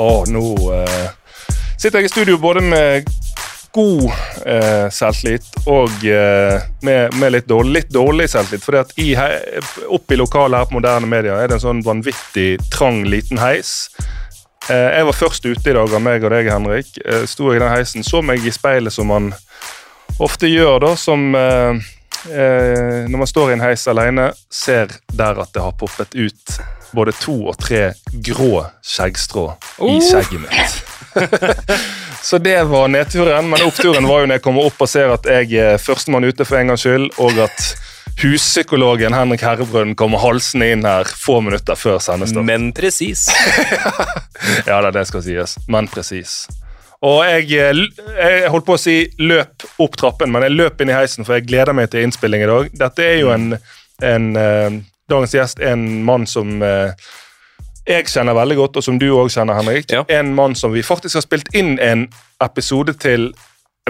Å, nå eh, sitter jeg i studio både med god eh, selvtillit og eh, med, med litt, dårlig, litt dårlig selvtillit. he- Oppe i lokalet her på Moderne Media er det en sånn vanvittig trang, liten heis. Eh, jeg var først ute i dag av meg og deg, Henrik. Eh, sto jeg i den heisen, så meg i speilet som man ofte gjør, da, som eh, eh, når man står i en heis alene, ser der at det har poppet ut både to og tre grå skjeggstrå i Oh. skjegget mitt. Så det var nedturen, men oppturen var jo når jeg kommer opp og ser at jeg er førstemann ute for en gangs skyld, og at huspsykologen Henrik Herrebrunn kommer halsende inn her få minutter før sendestart. Men presis. Ja, det er det skal sies, men presis. Og jeg, eh, jeg holdt på å si løp opp trappen, men jeg løp inn i heisen, for jeg gleder meg til innspilling i dag. Dette er jo en, en eh, Dagens gjest er en mann som eh, jeg kjenner veldig godt, og som du òg kjenner, Henrik. Ja. En mann som vi faktisk har spilt inn en episode til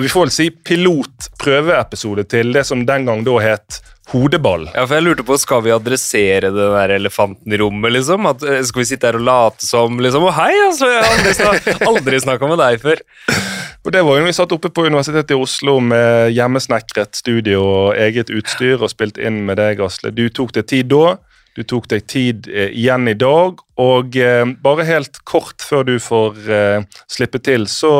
Vi får vel si pilot-prøveepisode til det som den gang da het Hodeball. Ja, for jeg lurte på, Skal vi adressere den der elefanten i rommet? liksom? At, eh, skal vi sitte her og late som liksom, og hei, altså, jeg har aldri, snak aldri snakka med deg før. Og Det var jo når vi satt oppe på Universitetet i Oslo med hjemmesnekret studio og eget utstyr og spilt inn med deg, Asle. Du tok deg tid da. Du tok deg tid eh, igjen i dag. Og eh, bare helt kort før du får eh, slippe til, så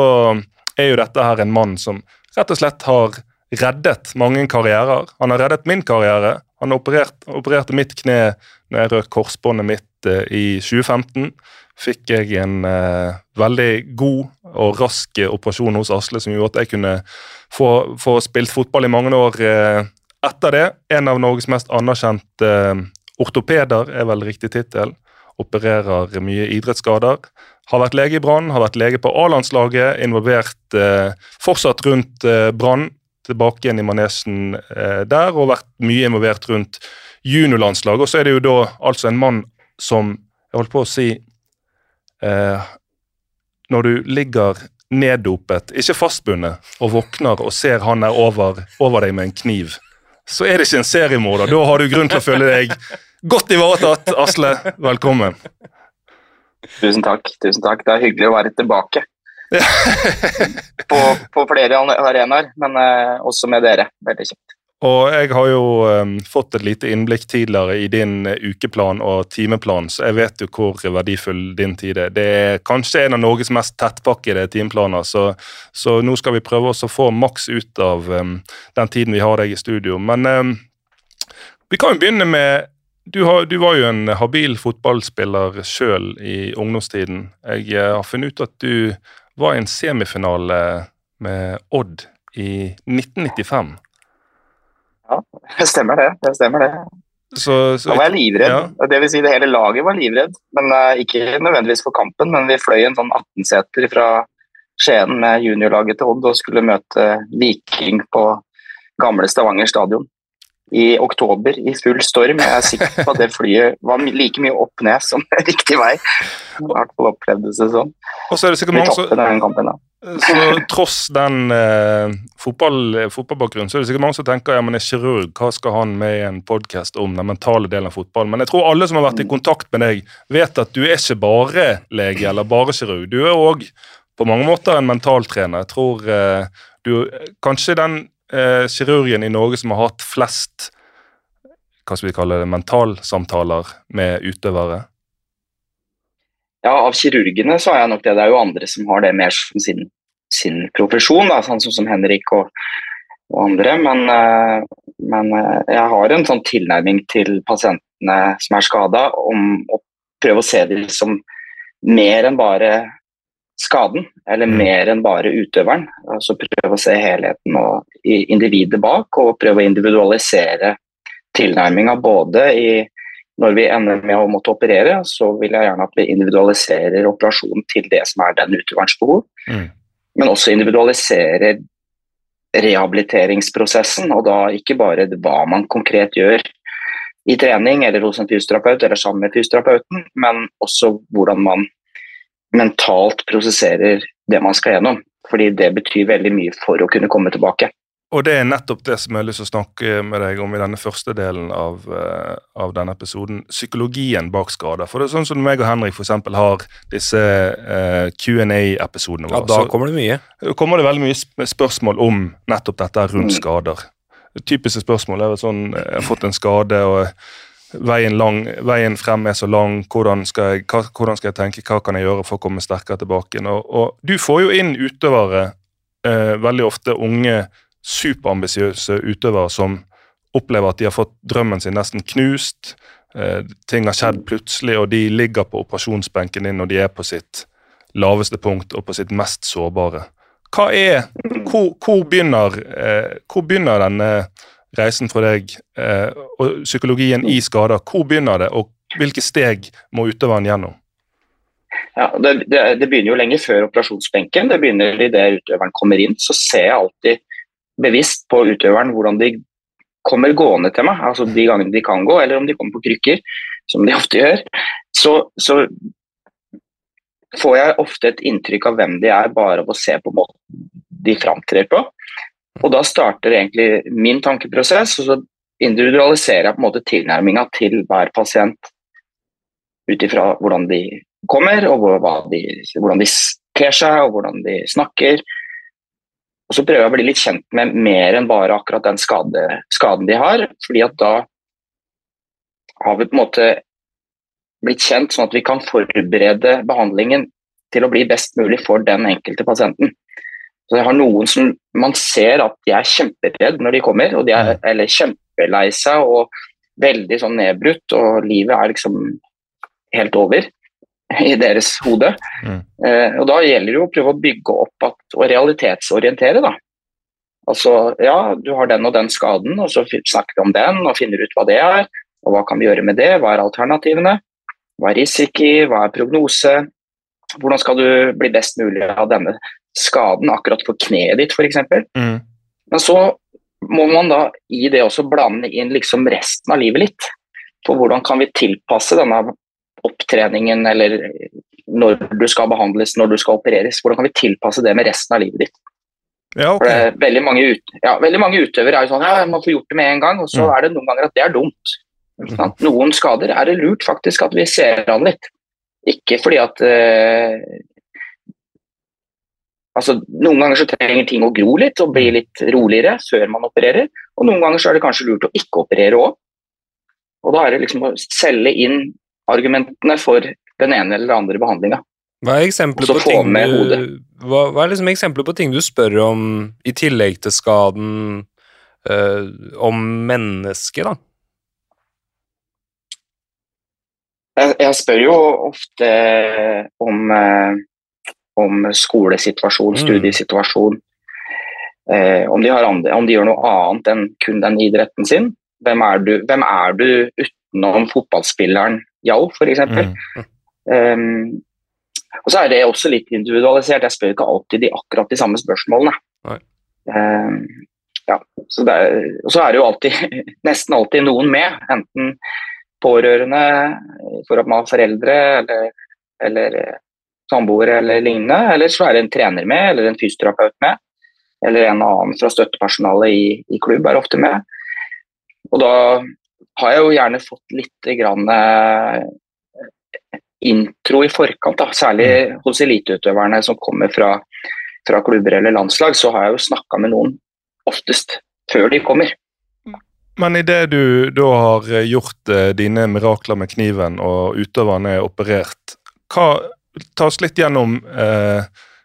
er jo dette her en mann som rett og slett har reddet mange karrierer. Han har reddet min karriere. Han operert, opererte mitt kne når jeg røk korsbåndet mitt eh, i 2015 fikk jeg en eh, veldig god og rask eh, operasjon hos Asle som gjorde at jeg kunne få, få spilt fotball i mange år eh, etter det. En av Norges mest anerkjente eh, ortopeder er vel riktig tittel. Opererer mye idrettsskader. Har vært lege i Brann, har vært lege på A-landslaget, involvert eh, fortsatt rundt Brann, tilbake igjen i manesjen eh, der, og vært mye involvert rundt juniorlandslaget. Og så er det jo da altså en mann som jeg holdt på å si eh, Når du ligger neddopet, ikke fastbundet, og våkner og ser han er over, over deg med en kniv, så er det ikke en seriemorder. Da har du grunn til å føle deg godt ivaretatt. Asle, velkommen. Tusen takk. tusen takk. Det er hyggelig å være tilbake på, på flere arenaer, men eh, også med dere. Veldig kjekt. Og jeg har jo um, fått et lite innblikk tidligere i din eh, ukeplan og timeplan, så jeg vet jo hvor verdifull din tid er. Det er kanskje en av Norges mest tettpakkede timeplaner, så, så nå skal vi prøve oss å få maks ut av um, den tiden vi har deg i studio. Men um, vi kan jo begynne med du, har, du var jo en habil fotballspiller sjøl i ungdomstiden. Jeg eh, har funnet ut at du var i en semifinale med Odd i 1995. Det stemmer det. det stemmer det. Så, så Da var jeg livredd. Ja. Det vil si det hele laget var livredd. Men uh, Ikke nødvendigvis for kampen, men vi fløy en sånn 18-seter fra Skien med juniorlaget til Odd og skulle møte Viking på gamle Stavanger stadion i oktober i full storm. Jeg er sikker på at det flyet var like mye opp ned som riktig vei. I hvert fall opplevde det sånn. Og så er det sikkert mange kampen. Så tross den eh, fotball, fotballbakgrunnen, så er det sikkert mange som tenker ja, men er kirurg, hva skal han med i en podkast om den mentale delen av fotball? Men jeg tror alle som har vært i kontakt med deg, vet at du er ikke bare lege eller bare kirurg. Du er òg på mange måter en mentaltrener. Jeg tror eh, du Kanskje den eh, kirurgen i Norge som har hatt flest hva skal vi kalle det, mentalsamtaler med utøvere. Ja, av kirurgene så er jeg nok det. Det er jo andre som har det mer som sin, sin profesjon, da, sånn som, Henrik og, og andre. Men, eh, men eh, jeg har en sånn tilnærming til pasientene som er skada, om å prøve å se dem som mer enn bare skaden, eller Mm. mer enn bare utøveren. Altså prøve å se helheten og individet bak, og prøve å individualisere tilnærminga både i når vi ender med å måtte operere, så vil jeg gjerne at vi individualiserer operasjonen til det som er den utøverens behov. Mm. Men også individualiserer rehabiliteringsprosessen, og da ikke bare hva man konkret gjør i trening eller hos en fysioterapeut eller sammen med fysioterapeuten, men også hvordan man mentalt prosesserer det man skal gjennom. Fordi det betyr veldig mye for å kunne komme tilbake. og det er nettopp det som jeg har lyst til å snakke med deg om i denne første delen av, uh, av denne episoden. Psykologien bak skader. For det er sånn som meg og Henrik for eksempel, har disse uh, Q&A-episodene våre. Ja, da kommer det mye. Så kommer det veldig mye spørsmål om nettopp dette rundt mm. Det Typiske spørsmål er vel sånn Jeg har fått en skade, og veien, lang, veien frem er så lang. Hvordan skal, jeg, hva, hvordan skal, jeg, tenke? Hva kan jeg gjøre for å komme sterkere tilbake? Og, og du får jo inn utøvere, eh, veldig ofte unge superambisiøse utøvere som opplever at de har fått drømmen sin nesten knust. Eh, ting har skjedd plutselig, og de ligger på operasjonsbenken din når de er på sitt laveste punkt og på sitt mest sårbare. Hva er, hvor, hvor, begynner, eh, hvor begynner, denne reisen for deg eh, og psykologien i skader? Hvor begynner det, og hvilke steg må utøveren gjennom? Ja, det, det, det, begynner jo lenge før operasjonsbenken. Det begynner idet utøveren kommer inn. Så ser jeg alltid bevisst på utøveren hvordan de kommer gående til meg, altså de gangene de kan gå, eller om de kommer på krykker, som de ofte gjør, så, så får jeg ofte et inntrykk av hvem de er, bare av å se på måten de framtrer på. Og da starter egentlig min tankeprosess, og så individualiserer jeg på en måte tilnærminga til hver pasient ut ifra hvordan de kommer, og de, hvordan de kler seg, og hvordan de snakker. Og så prøver jeg å bli litt kjent med mer enn bare akkurat den skade, skaden de har. fordi at da har vi på en måte blitt kjent sånn at vi kan forberede behandlingen til å bli best mulig for den enkelte pasienten. Så jeg har noen som Man ser at de er kjemperedd når de kommer, og de er eller kjempelei seg og veldig sånn nedbrutt, og livet er liksom helt over i deres hode. Mm. Eh, og Da gjelder det jo å prøve å bygge opp at, og realitetsorientere. da. Altså, ja, du har den og den skaden, og så snakker vi om den og finner ut hva det er. Og hva kan vi gjøre med det, hva er alternativene? Hva er risiko, hva er prognose? Hvordan skal du bli best mulig av denne skaden akkurat for kneet ditt, f.eks. Mm. Men så må man da i det også blande inn liksom resten av livet litt. For hvordan kan vi tilpasse denne opptreningen eller når du skal behandles, når du skal opereres. Hvordan kan vi tilpasse det med resten av livet ditt? Ja, okay. veldig, mange ut, ja, veldig, mange utøvere er jo sånn ja, man får gjort det med en gang, og så mm. er det noen ganger at det er dumt. Mm. Noen skader er det lurt faktisk at vi ser an litt. Ikke fordi at uh, altså Noen ganger så trenger ting å gro litt og bli mm. litt roligere før man opererer. Og noen ganger så er det kanskje lurt å ikke operere òg. Og da er det liksom å selge inn argumentene for den ene eller andre behandlinga. Hva er eksempler på ting du, hva, hva, er liksom eksempler på ting du spør om i tillegg til skaden øh, om mennesket, da? Jeg, jeg, spør jo ofte om, øh, om skolesituasjon, mm. studiesituasjon. Eh, om, de andre, om, de gjør noe annet enn kun den idretten sin. Hvem er du, hvem er du utenom fotballspilleren Yao, f.eks. Mm. Um, og så er det også litt individualisert. Jeg spør ikke alltid de akkurat de samme spørsmålene. Um, ja, så er, og så er det jo alltid, nesten alltid noen med. Enten pårørende for at man har foreldre eller, eller samboere eller lignende. Eller så er det en trener med, eller en fysioterapeut med. Eller en annen fra støttepersonalet i, i klubb er ofte med. Og da har jeg jo gjerne fått litt grann, eh, intro i forkant. Da. Særlig mm. hos eliteutøverne som kommer fra, fra, klubber eller landslag, så har jeg jo snakka med noen oftest før de kommer. Men idet du da har gjort eh, dine mirakler med kniven og utøverne er operert, hva, ta oss litt gjennom eh,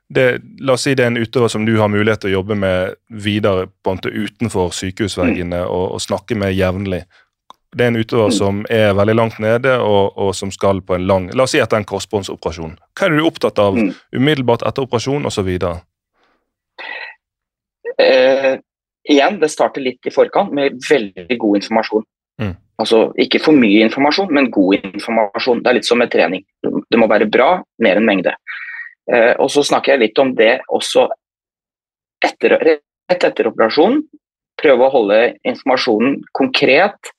det, La oss si det er en utøver som du har mulighet til å jobbe med videre på en måte utenfor sykehusveggene mm. og, og snakke med jevnlig. Det er en utøver mm. som er veldig langt nede, og, og, som skal på en lang La oss si etter en korsbåndsoperasjon. Hva er du opptatt av mm. umiddelbart etter operasjon osv.? Eh, igjen, det starter litt i forkant med veldig god informasjon. Mm. Altså ikke for mye informasjon, men god informasjon. Det er litt som med trening. Det må være bra, mer enn mengde. Eh, og så snakker jeg litt om det også etter, rett etter operasjonen. Prøve å holde informasjonen konkret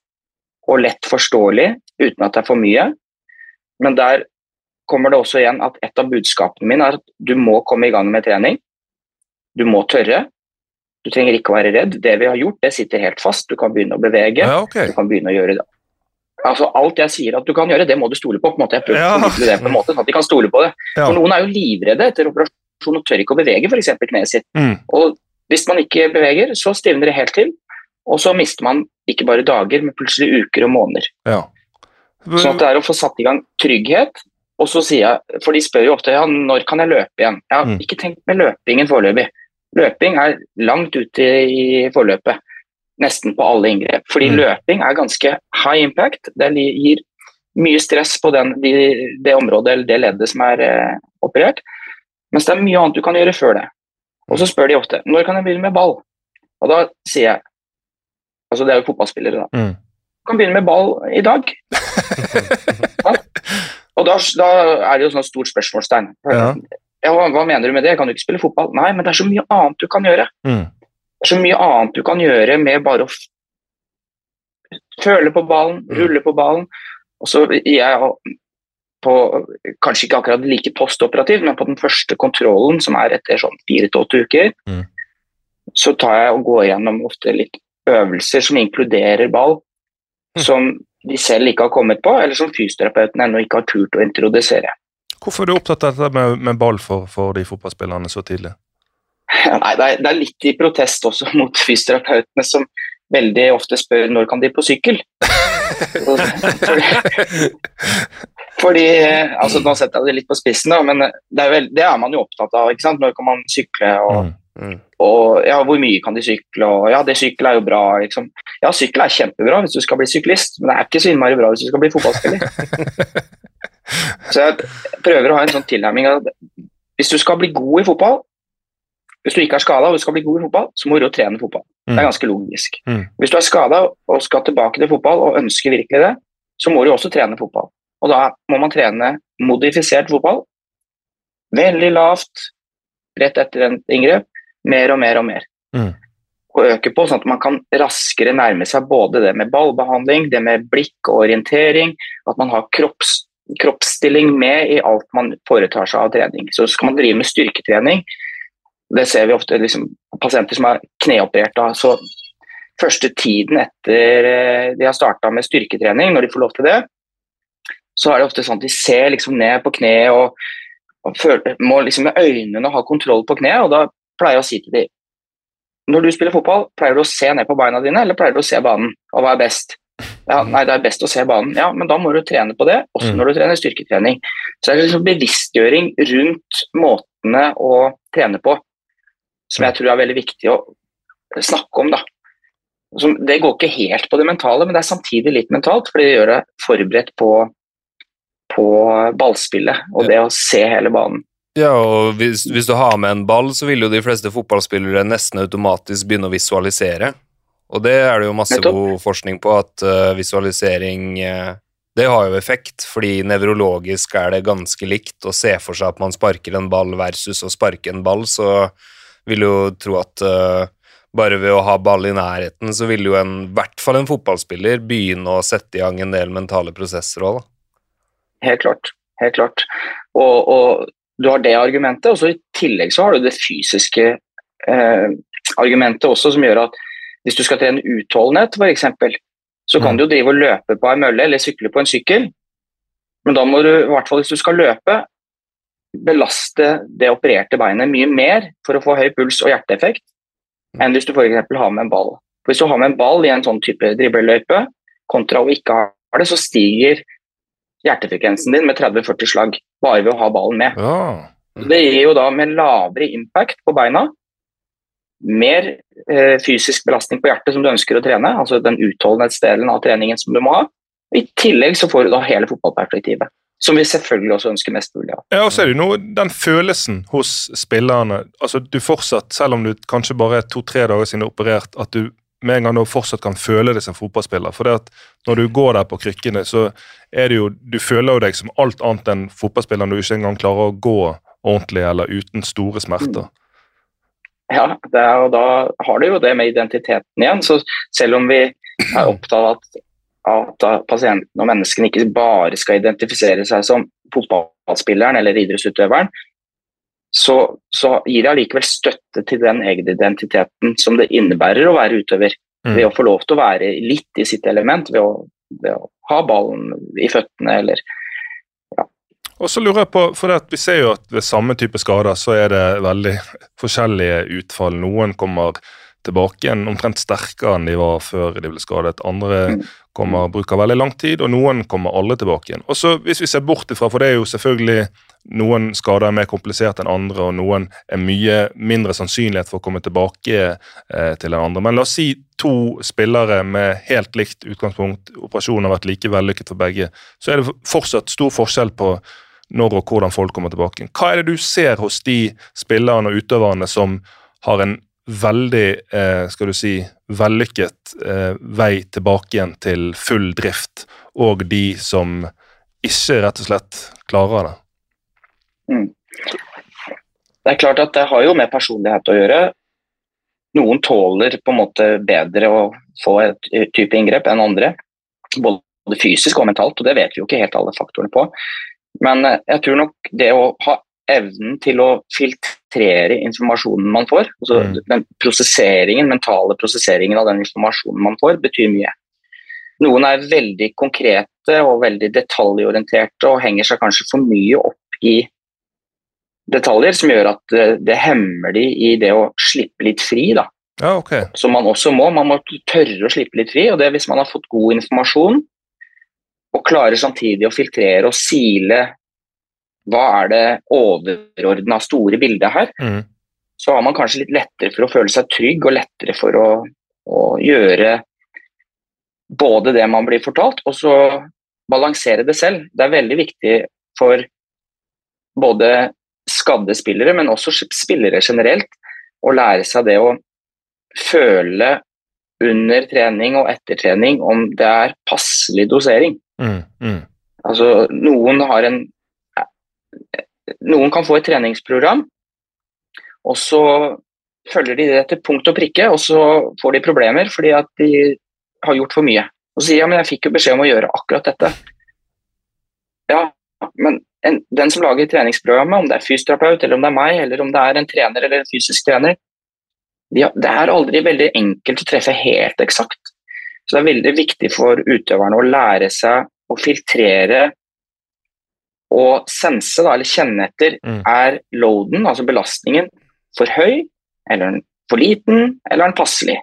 og lett forståelig uten at det er for mye. Men der kommer det også igjen at et av budskapene mine er at du må komme i gang med trening. Du må tørre. Du trenger ikke å være redd. Det vi har gjort, det sitter helt fast. Du kan begynne å bevege. Ja, okay. Du kan begynne å gjøre det. Altså, alt jeg sier at du kan gjøre, det må du stole på. på en måte. Jeg prøver ja. å det på en måte, sånn at de kan stole på det. Ja. For Noen er jo livredde etter operasjon og tør ikke å bevege f.eks. kneet sitt. Mm. Og Hvis man ikke beveger, så stivner det helt til. Og så mister man ikke bare dager, men plutselig uker og måneder. Ja. Sånn at det er å få satt i gang trygghet. Og så sier jeg, for de spør jo ofte ja, når kan jeg løpe igjen. Har mm. ikke tenkt med løpingen foreløpig. Løping er langt ute i forløpet. Nesten på alle inngrep. Fordi mm. løping er ganske high impact. Det gir mye stress på den, de, det området eller det leddet som er eh, operert. Mens det er mye annet du kan gjøre før det. Og så spør de ofte når kan jeg begynne med ball. Og da sier jeg Altså det er jo fotballspillere, da. Mm. Du kan begynne med ball i dag. ja. Og da, da, er det jo sånn stort spørsmålstegn. Ja. ja hva, hva, mener du med det? Kan du ikke spille fotball? Nei, men det er så mye annet du kan gjøre. Mm. Det er så mye annet du kan gjøre med bare å føle på ballen, mm. rulle på ballen. Og så jeg på, Kanskje ikke akkurat like postoperativt, men på den første kontrollen, som er etter sånn fire til åtte uker, mm. så tar jeg og går gjennom ofte litt øvelser som inkluderer ball, mm. som de selv ikke har kommet på, eller som fysioterapeuten ennå ikke har turt å introdusere. Hvorfor er du opptatt av dette med, med ball for, for, de fotballspillerne så tidlig? Nei, det er, det er, litt i protest også mot fysioterapeutene, som veldig ofte spør når kan de på sykkel. fordi, fordi altså Nå setter jeg det litt på spissen, da, men det er, vel, det er, man jo opptatt av. ikke sant? Når kan man sykle? og mm. Mm. Og ja, hvor mye kan de sykle, og ja, det sykkel er jo bra, liksom. Ja, sykkel er kjempebra hvis du skal bli syklist, men det er ikke så innmari bra hvis du skal bli fotballspiller. så jeg prøver å ha en sånn tilnærming at hvis du skal bli god i fotball, hvis du ikke har skada og du skal bli god i fotball, så må du jo trene fotball. Mm. Det er mm. ganske logisk. Mm. Hvis du er skada og skal tilbake til fotball og ønsker virkelig det, så må du også trene fotball. Og da må man trene modifisert fotball. Veldig lavt rett etter en inngrep mer og mer og mer. Mm. Og øke på, sånn at man kan raskere nærme seg både det med ballbehandling, det med blikk og orientering, at man har kropps, kroppsstilling med i alt man foretar seg av trening. Så skal man drive med styrketrening. Det ser vi ofte liksom, pasienter som er kneoperert. Så første tiden etter eh, de har starta med styrketrening, når de får lov til det, så er det ofte sånn at de ser liksom ned på kneet og, og føler, må liksom med øynene ha kontroll på kneet. og da pleier jeg å si til dem når du spiller fotball, pleier du å se ned på beina dine, eller pleier du å se banen? Og hva er best? Ja, nei, det er best å se banen. Ja, men da må du trene på det, også mm. når du trener styrketrening. Så det er liksom bevisstgjøring rundt måtene å trene på, som jeg tror er veldig viktig å snakke om, da. det går ikke helt på det mentale, men det er samtidig litt mentalt, fordi det gjør deg forberedt på, på ballspillet og det å se hele banen. Ja, og hvis, hvis, du har med en ball, så vil jo de fleste fotballspillere nesten automatisk begynne å visualisere. Og det er det jo masse god forskning på, at uh, visualisering uh, det har jo effekt, fordi nevrologisk er det ganske likt å se for seg at man sparker en ball versus å sparke en ball, så vil jo tro at uh, bare ved å ha ball i nærheten, så vil jo en, i hvert fall en fotballspiller begynne å sette i gang en del mentale prosesser òg, da. Helt klart. Helt klart. Og, og du har det argumentet, og så i tillegg så har du det fysiske eh, argumentet også, som gjør at hvis du skal trene utholdenhet, f.eks., så kan mm. du jo drive og løpe på ei mølle eller sykle på en sykkel, men da må du, i hvert fall hvis du skal løpe, belaste det opererte beinet mye mer for å få høy puls og hjerteeffekt mm. enn hvis du f.eks. har med en ball. For hvis du har med en ball i en sånn type dribleløype kontra å ikke ha det, så stiger hjertefrekvensen din med 30-40 slag bare ved å ha ballen med. Ja. Det gir jo da med lavere impact på beina, mer eh, fysisk belastning på hjertet som du ønsker å trene, altså den utholdenhetsdelen av treningen som du må ha. I tillegg så får du da hele fotballperspektivet. Som vi selvfølgelig også ønsker mest mulig av. Ja, og så er det jo noe, den følelsen hos spillerne. altså Du fortsatt, selv om du kanskje bare er to-tre dager siden du er operert, at du med en gang nå fortsatt kan føle deg som fotballspiller. For det at når du går der på krykkene, så er det jo Du føler jo deg som alt annet enn fotballspiller når du ikke engang klarer å gå ordentlig eller uten store smerter. Ja, er, og da har du jo det med identiteten igjen. Så selv om vi er opptatt av at, at pasienten og menneskene ikke bare skal identifisere seg som fotballspilleren eller idrettsutøveren, så, så gir det allikevel støtte til den egenidentiteten som det innebærer å være utøver. Mm. Ved å få lov til å være litt i sitt element, ved å, ved å ha ballen i føttene eller og så lurer jeg på, for Vi ser jo at ved samme type skader så er det veldig forskjellige utfall. Noen kommer tilbake igjen omtrent sterkere enn de var før de ble skadet. Andre mm. kommer, bruker veldig lang tid, og noen kommer alle tilbake igjen. Og så Hvis vi ser bort ifra, for det er jo selvfølgelig noen skader er mer komplisert enn andre, og noen er mye mindre sannsynlighet for å komme tilbake eh, til den andre. Men la oss si to spillere med helt likt utgangspunkt, operasjonen har vært like vellykket for begge, så er det fortsatt stor forskjell på når og hvordan folk kommer tilbake. Hva er det du ser hos de spillerne og utøverne som har en veldig eh, skal du si, vellykket eh, vei tilbake igjen til full drift, og de som ikke rett og slett klarer det? Mm. Det er klart at det har jo med personlighet å gjøre. Noen tåler på en måte bedre å få et type inngrep enn andre. Både fysisk og mentalt, og det vet vi jo ikke helt alle faktorene på. Men eh, jeg tror nok det å ha evnen til å filtrere informasjonen man får, altså mm. den prosesseringen, mentale prosesseringen av den informasjonen man får, betyr mye. Noen er veldig konkrete og veldig detaljorienterte og henger seg kanskje for mye opp i detaljer som gjør at det, eh, det hemmer de i det å slippe litt fri. da. Ja, okay. Som man også må. Man må tørre å slippe litt fri. og det Hvis man har fått god informasjon, og klarer samtidig å filtrere og sile hva er det overordna store bildet her, mm. så har man kanskje litt lettere for å føle seg trygg og lettere for å, å gjøre både det man blir fortalt, og så balansere det selv. Det er veldig viktig for både skadde spillere, men også spillere generelt, å lære seg det å føle under trening og etter trening om det er passelig dosering. Mm, mm. Altså, noen har en Noen kan få et treningsprogram, og så følger de det til punkt og prikke, og så får de problemer fordi at de har gjort for mye. Og så sier ja, men jeg fikk jo beskjed om å gjøre akkurat dette. Ja, men en, den som lager treningsprogrammet, om det er fysioterapeut, eller om det er meg, eller om det er en trener eller en fysisk trener, de, det er aldri veldig enkelt å treffe helt eksakt. Så det er veldig viktig for utøverne å lære seg å filtrere og sense, da, eller kjenne etter, mm. er loaden, altså belastningen, for høy, eller for liten, eller den passelig.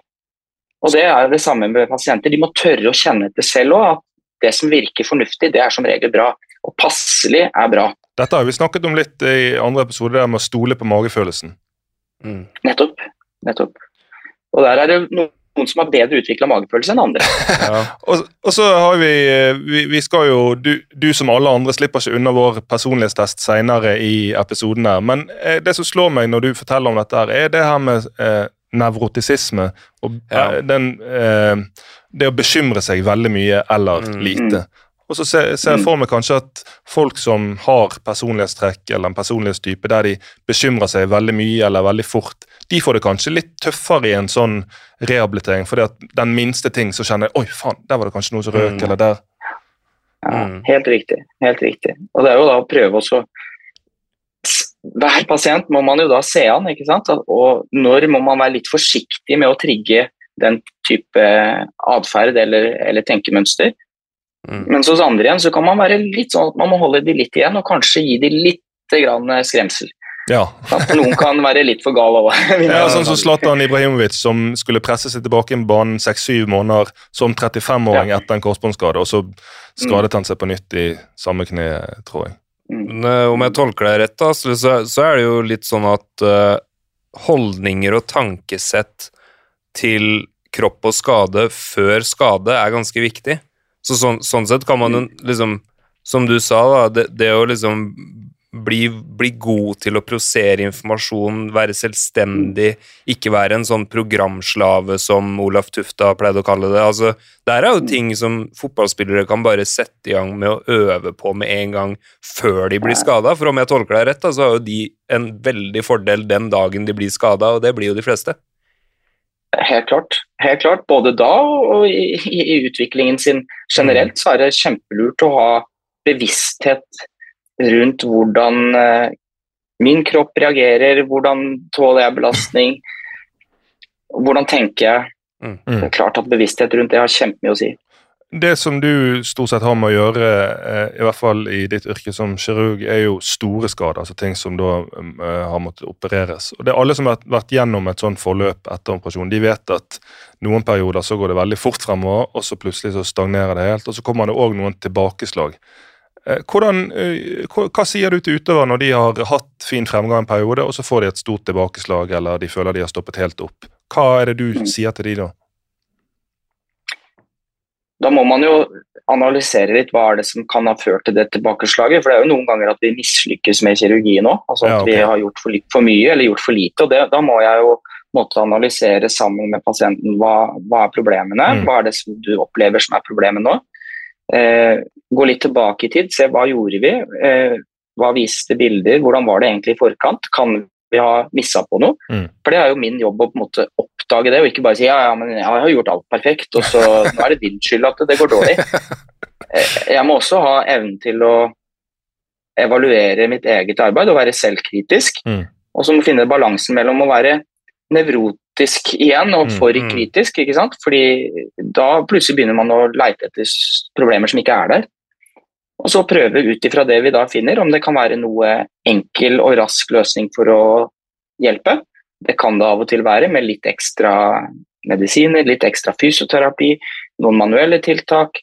Og Det er det samme med pasienter. De må tørre å kjenne etter selv òg, at det som virker fornuftig, det er som regel bra. Og passelig er bra. Dette har vi snakket om litt i andre episoder, der med å stole på magefølelsen. Mm. Nettopp. Nettopp. Og der er det noe noen som har bedre utvikla magefølelse enn andre. Ja. og, og, så har vi, vi, vi skal jo, du, du, som alle andre slipper ikke unna vår personlighetstest senere i episoden her, men eh, det som slår meg når du forteller om dette, her, er det her med eh, nevrotisisme. og ja. eh, den, eh, Det å bekymre seg veldig mye eller mm. lite. Mm. Og så ser, ser jeg mm. for meg kanskje at folk som har personlighetstrekk eller en personlighetstype der de bekymrer seg veldig mye eller veldig fort, de får det kanskje litt tøffere i en sånn rehabilitering. at den minste ting så kjenner jeg oi faen, der var det kanskje noe som røk, mm. eller der. Ja, mm. helt riktig. Helt riktig. Og det er jo da å prøve også Hver pasient må man jo da se an, ikke sant. Og når må man være litt forsiktig med å trigge den type atferd eller, eller tenkemønster. Mm. Mens hos andre igjen så kan man være litt sånn at man må holde de litt igjen og kanskje gi de litt grann skremsel. Ja. At noen kan være litt for gale òg. ja, sånn som Zlatan Ibrahimovic, som skulle presse seg tilbake i banen seks-syv måneder som 35-åring ja. etter en korsbåndsskade, og så skadet mm. han seg på nytt i samme kne, tror jeg. Mm. Om jeg tolker deg rett, da, så, så, er det jo litt sånn at uh, holdninger og tankesett til kropp og skade før skade er ganske viktig. Så sånn, sånn, sett kan man liksom Som du sa, da, det, det å liksom bli, bli, god til å prosere informasjon, være selvstendig, ikke være en sånn programslave som Olaf Tufta pleide å kalle det. Altså, Der er jo ting som fotballspillere kan bare sette i gang med å øve på med en gang før de blir skada. For om jeg tolker deg rett, da, så har jo de en veldig fordel den dagen de blir skada, og det blir jo de fleste. Helt klart. Helt klart. Både da og i, i utviklingen sin generelt så er det kjempelurt å ha bevissthet rundt hvordan eh, min kropp reagerer, hvordan tåler jeg belastning, hvordan tenker jeg. Mm. Det er klart at bevissthet rundt det har kjempemye å si. Det som du stort sett har med å gjøre, eh, i hvert fall i ditt yrke som kirurg, er jo store skader. altså Ting som da eh, har måttet opereres. Og det er Alle som har vært gjennom et sånt forløp etter operasjon, de vet at noen perioder så går det veldig fort fremover, og så plutselig så stagnerer det helt. Og så kommer det òg noen tilbakeslag. Eh, hvordan, eh, hva, sier du til utøvere når de har hatt fin fremgang en periode, og så får de et stort tilbakeslag, eller de føler de har stoppet helt opp? Hva er det du Mm. sier til de da? Da må man jo analysere litt hva er det som kan ha ført til det tilbakeslaget. For det er jo noen ganger at vi mislykkes med kirurgien òg. Altså at Ja, okay. vi har gjort for, for mye eller gjort for lite. og det, Da må jeg jo måtte analysere sammen med pasienten hva, hva er problemene. Mm. Hva er det som du opplever som er problemet nå? Eh, gå litt tilbake i tid, se hva gjorde vi? Eh, hva viste bilder? Hvordan var det egentlig i forkant? Kan vi ha missa på noe? Mm. For det er jo min jobb å på en måte oppdage det, og ikke bare si ja, ja, men jeg har gjort alt perfekt, og så nå er det din skyld at det går dårlig. Eh, Jeg må også ha evnen til å evaluere mitt eget arbeid og være selvkritisk. Mm. Og så må finne balansen mellom å være nevrotisk igjen og Mm, for mm. kritisk. ikke sant? Fordi da plutselig begynner man å leite etter problemer som ikke er der. Og så prøve ut ifra det vi da finner, om det kan være noe enkel og rask løsning for å hjelpe. Det kan det av og til være, med litt ekstra medisiner, litt ekstra fysioterapi, noen manuelle tiltak.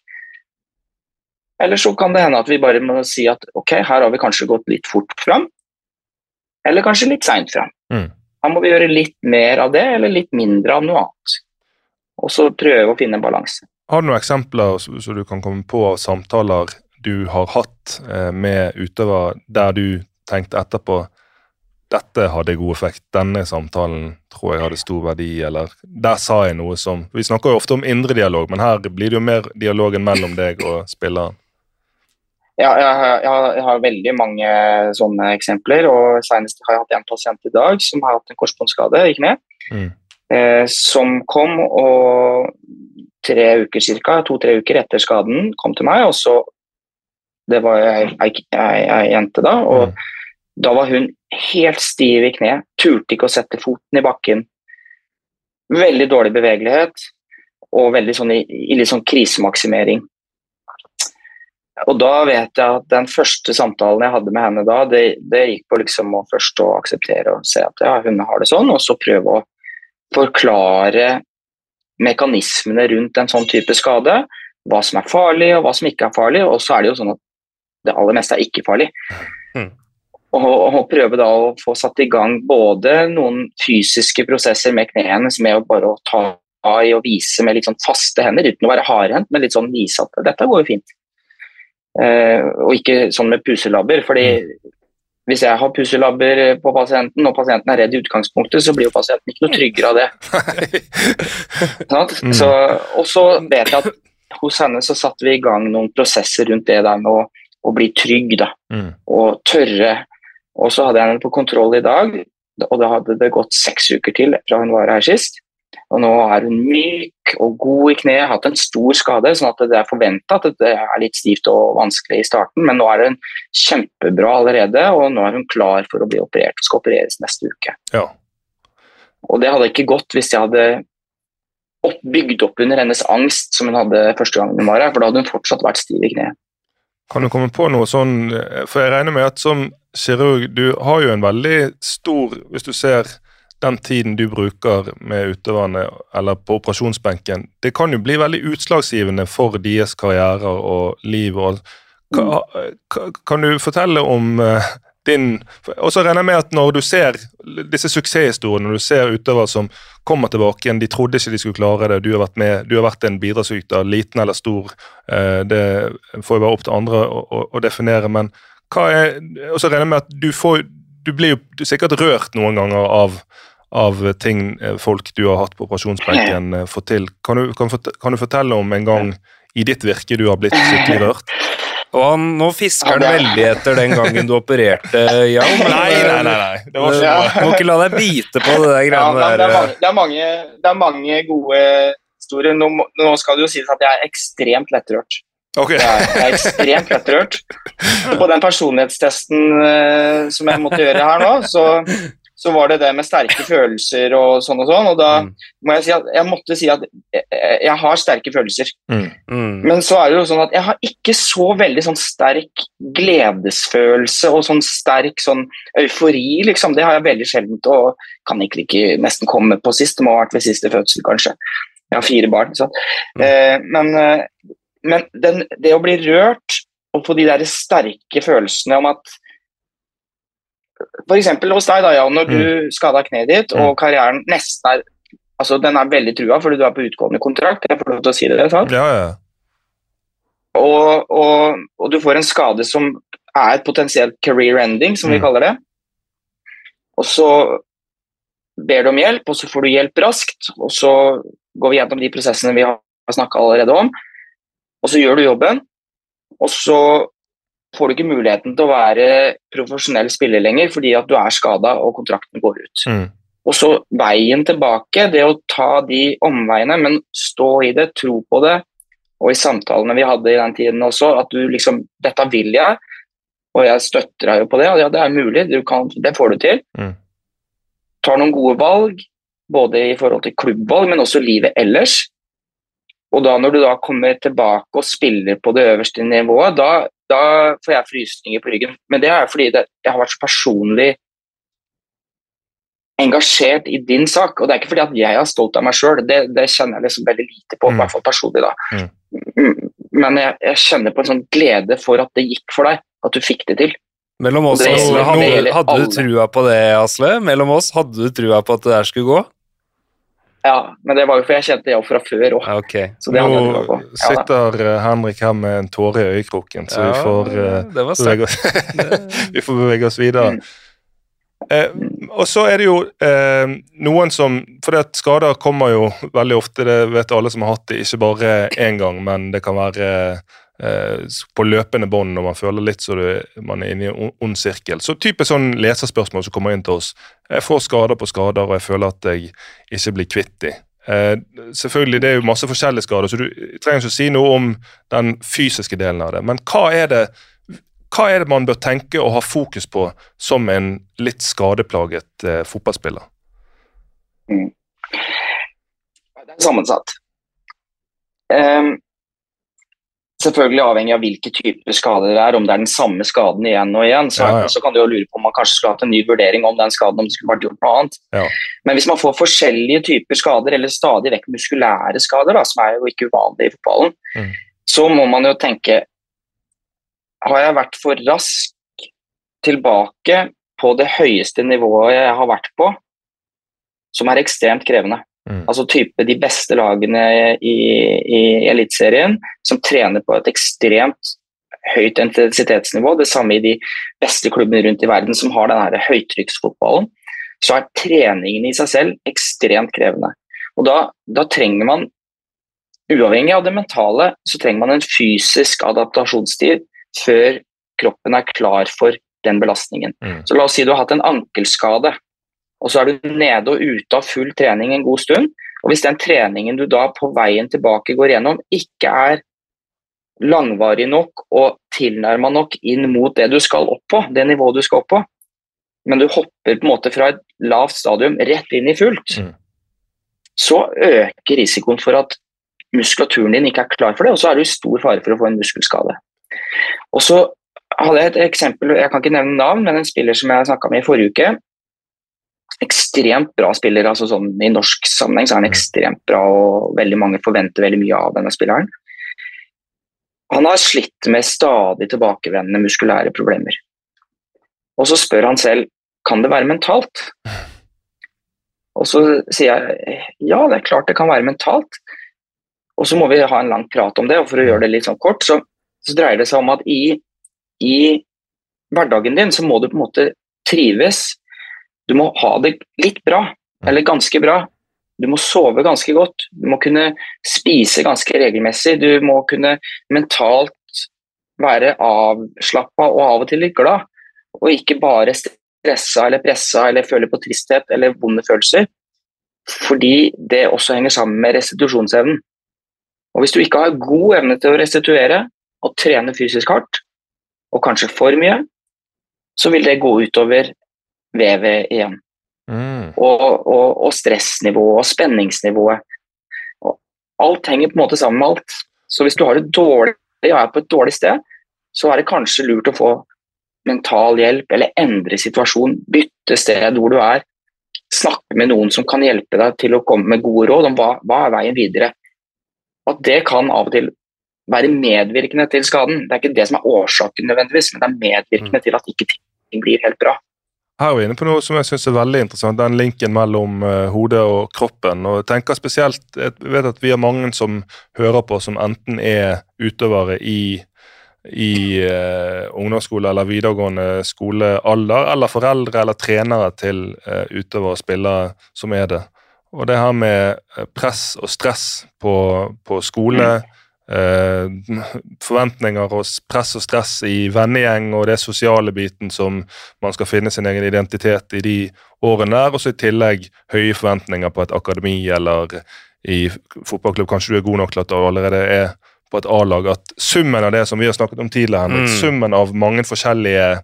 Eller så kan det hende at vi bare må si at ok, her har vi kanskje gått litt fort fram. Eller kanskje litt seint fram. Mm. Her må vi gjøre litt mer av det, eller litt mindre av noe annet. Og så prøve å finne en balanse. Har du noen eksempler så du kan komme på av samtaler du har hatt eh, med utøvere der du tenkte etterpå dette hadde god effekt, denne samtalen tror jeg hadde stor verdi, eller der sa jeg noe som Vi snakker jo ofte om indre dialog, men her blir det jo mer dialogen mellom deg og spilleren. Ja, jeg, har- jeg, jeg har veldig mange sånne eksempler, og senest har jeg hatt en pasient i dag som har hatt en korsbåndskade i kne. Mm. Eh, som kom og tre uker cirka, to-tre uker etter skaden kom til meg, og så Det var ei, jente da, og Mm. da var hun helt stiv i kne, turte ikke å sette foten i bakken. Veldig dårlig bevegelighet og veldig sånn i, i litt sånn krisemaksimering. Og da vet jeg at den første samtalen jeg hadde med henne da, det, det gikk på liksom å først å akseptere og se at ja, hun har det sånn, og så prøve å forklare mekanismene rundt en sånn type skade. Hva som er farlig, og hva som ikke er farlig. Og så er det jo sånn at det aller meste er ikke farlig. Mm. Og, og prøve da å få satt i gang både noen fysiske prosesser med knærne som er å bare å ta i og vise med litt sånn faste hender, uten å være hardhendt, men litt sånn vise at dette går jo fint. Eh, og ikke sånn med puselabber, fordi hvis jeg har puselabber på pasienten, og pasienten er redd i utgangspunktet, så blir jo pasienten ikke noe tryggere av det. Sant? Mm. Så, og så vet jeg at hos henne så satte vi i gang noen prosesser rundt det der med å, å bli trygg da, Mm. og tørre. Og så hadde jeg henne på kontroll i dag, og da hadde det gått seks uker til fra hun var her sist. Og nå er hun myk og god i kneet, hatt en stor skade, sånn at det er forventa at det er litt stivt og vanskelig i starten, men nå er hun kjempebra allerede, og nå er hun klar for å bli operert og skal opereres neste uke. Ja. Og det hadde ikke gått hvis jeg hadde opp, bygd opp under hennes angst som hun hadde første gangen hun var her, for da hadde hun fortsatt vært stiv i kneet. Kan du komme på noe sånn eh, For jeg regner med at som kirurg, du har jo en veldig stor Hvis du ser den tiden du bruker med utøverne eller på operasjonsbenken, det kan jo bli veldig utslagsgivende for deres karrierer og liv. og ka, ka, Kan du fortelle om eh, din Og så regner jeg med at når du ser disse suksesshistoriene, når du ser utøvere som kommer tilbake igjen, de trodde ikke de skulle klare det, du har vært med, du har vært en bidragsyter, liten eller stor, eh, det får jo være opp til andre å, å, å definere, men hva er Og så regner jeg med at du får Du blir jo er sikkert rørt noen ganger av av ting eh, folk du har hatt på operasjonsbenken eh, får til. Kan du, kan, kan du fortelle om en gang i ditt virke du har blitt skikkelig rørt? Og han, nå fisker han veldig etter den gangen du opererte, ja. Men, nei. Det var Du ikke Ja. må ikke la deg bite på det der Ja, der. det, er mange, det, er mange, det er mange gode historier. Nå, nå skal det jo sies at jeg er ekstremt lettrørt. Okay. Jeg, er, jeg er ekstremt lettrørt. På den personlighetstesten uh, som jeg måtte gjøre her nå, så, så, var det det med sterke følelser og sånn og sånn. Og da mm. må jeg si at jeg måtte si at jeg, jeg har sterke følelser. Mm. Mm. Men så er det jo sånn at jeg har ikke så veldig sånn sterk gledesfølelse og sånn sterk sånn eufori, liksom. Det har jeg veldig sjeldent og kan ikke, ikke nesten komme på sist. Det må ha vært ved siste fødsel, kanskje. Jeg har fire barn. Mm. Eh, men eh, men den, det å bli rørt og få de der sterke følelsene om at F.eks. hos deg, da, Jan, når mm. du skada kneet ditt og mm. karrieren nesten er altså Den er veldig trua fordi du er på utgående kontrakt. Jeg får lov til å si det. sant? Ja, ja. Og, og, og, du får en skade som er et potensielt career ending, som mm. vi kaller det. Og så ber du om hjelp, og så får du hjelp raskt. Og så går vi gjennom de prosessene vi har snakka allerede om. Og så gjør du jobben, og så får du ikke muligheten til å være profesjonell spiller lenger fordi at du er skada og kontrakten går ut. Mm. Og så veien tilbake, det å ta de omveiene, men stå i det, tro på det. Og i samtalene vi hadde i den tiden også, at du liksom Dette vil jeg, og jeg støtter deg jo på det. Og ja, det er mulig, kan, det får du til. Mm. Tar noen gode valg, både i forhold til klubbvalg, men også livet ellers. Og da når du da kommer tilbake og spiller på det øverste nivået, da, da får jeg frysninger på ryggen. Men det er fordi det, jeg har vært så personlig engasjert i din sak. Og det er ikke fordi at jeg er stolt av meg sjøl, det, det, kjenner jeg liksom veldig lite på, i mm. hvert fall personlig. da. Mm. mm. Men jeg, jeg, kjenner på en sånn glede for at det gikk for deg, at du fikk det til. Mellom oss, Asle, hadde, hadde du trua på det, Asle? Mellom oss, hadde du trua på at det der skulle gå? Ja, men det var jo for jeg kjente jeg fra før òg. Okay. Nå ja, sitter uh, Henrik her med en tåre i øyekroken, så ja, vi, får, uh, bevege oss, vi får bevege oss videre. Mm. Eh, og så er det jo eh, noen som For det at skader kommer jo veldig ofte, det vet alle som har hatt det, ikke bare én gang, men det kan være Eh, på løpende bånd når man føler litt så det, man er inne i en ond sirkel. Så type sånn leserspørsmål som kommer inn til oss. Jeg får skader på skader, og jeg føler at jeg ikke blir kvitt dem. Eh, selvfølgelig, Det er jo masse forskjellige skader, så du trenger ikke å si noe om den fysiske delen av det. Men hva er det, hva er det man bør tenke og ha fokus på som en litt skadeplaget eh, fotballspiller? Mm. Det er sammensatt. Um, Selvfølgelig avhengig av hvilke typer skader det er, om det er den samme skaden igjen og igjen. Så, ja, ja. så kan du jo lure på om man kanskje skulle hatt en ny vurdering om den skaden, om det skulle vært gjort noe annet. Ja. Men hvis man får forskjellige typer skader, eller stadig vekk muskulære skader, da, som er jo ikke uvanlig i fotballen, mm. så må man jo tenke Har jeg vært for rask tilbake på det høyeste nivået jeg har vært på, som er ekstremt krevende? Mm. Altså type de beste lagene i, i Eliteserien som trener på et ekstremt høyt intensitetsnivå. Det samme i de beste klubbene rundt i verden som har denne høytrykksfotballen. Så er treningen i seg selv ekstremt krevende. Og da, da, trenger man, uavhengig av det mentale, så trenger man en fysisk adaptasjonstid før kroppen er klar for den belastningen. Mm. Så la oss si du har hatt en ankelskade og så er du nede og ute av full trening en god stund. Og hvis den treningen du da på veien tilbake går gjennom, ikke er langvarig nok og tilnærma nok inn mot det du skal opp på, det nivået du skal opp på, men du hopper på en måte fra et lavt stadium rett inn i fullt, mm. så øker risikoen for at muskulaturen din ikke er klar for det, og så er du i stor fare for å få en muskelskade. Og så hadde jeg et eksempel, jeg kan ikke nevne navn, men en spiller som jeg snakka med i forrige uke, ekstremt bra spiller. altså sånn I norsk sammenheng så er han mm. ekstremt bra, og veldig mange forventer veldig mye av denne spilleren. Han har slitt med stadig tilbakevendende muskulære problemer. Og så spør han selv kan det være mentalt. Og så sier jeg ja, det er klart det kan være mentalt. Og så må vi ha en lang prat om det, og for å gjøre det litt sånn kort, så, så dreier det seg om at i, i hverdagen din så må du på en måte trives du må ha det litt bra, eller ganske bra. Du må sove ganske godt. Du må kunne spise ganske regelmessig. Du må kunne mentalt være avslappa og av og til litt glad. Og ikke bare stressa eller pressa eller føle på tristhet eller vonde følelser. Fordi det også henger sammen med restitusjonsevnen. Og hvis du ikke har god evne til å restituere, og trene fysisk hardt, og kanskje for mye, så vil det gå utover vevet igjen. Mm. Og, og, og stressnivået og spenningsnivået. Og alt henger på en måte sammen med alt. Så hvis du har det dårlig og er på et dårlig sted, så er det kanskje lurt å få mental hjelp eller endre situasjon, bytte sted hvor du er. Snakke med noen som kan hjelpe deg til å komme med gode råd om hva, hva er veien videre. At det kan av og til være medvirkende til skaden. Det er ikke det som er årsaken, nødvendigvis, men det er medvirkende mm. til at ikke ting blir helt bra. Her er vi inne på noe som jeg synes er veldig interessant, den linken mellom uh, hodet og kroppen. og jeg tenker spesielt, jeg vet at Vi har mange som hører på, som enten er utøvere i, i uh, ungdomsskole eller videregående skolealder, eller foreldre eller trenere til uh, utøvere og spillere som er det. Og det her med press og stress på, på skole, mm eh, forventninger og press og stress i vennegjeng og det sosiale biten som man skal finne sin egen identitet i de årene der, og så i tillegg høye forventninger på et akademi eller i fotballklubb. Kanskje du er god nok til at du allerede er på et A-lag. At summen av det som vi har snakket om tidligere, mm. summen av mange forskjellige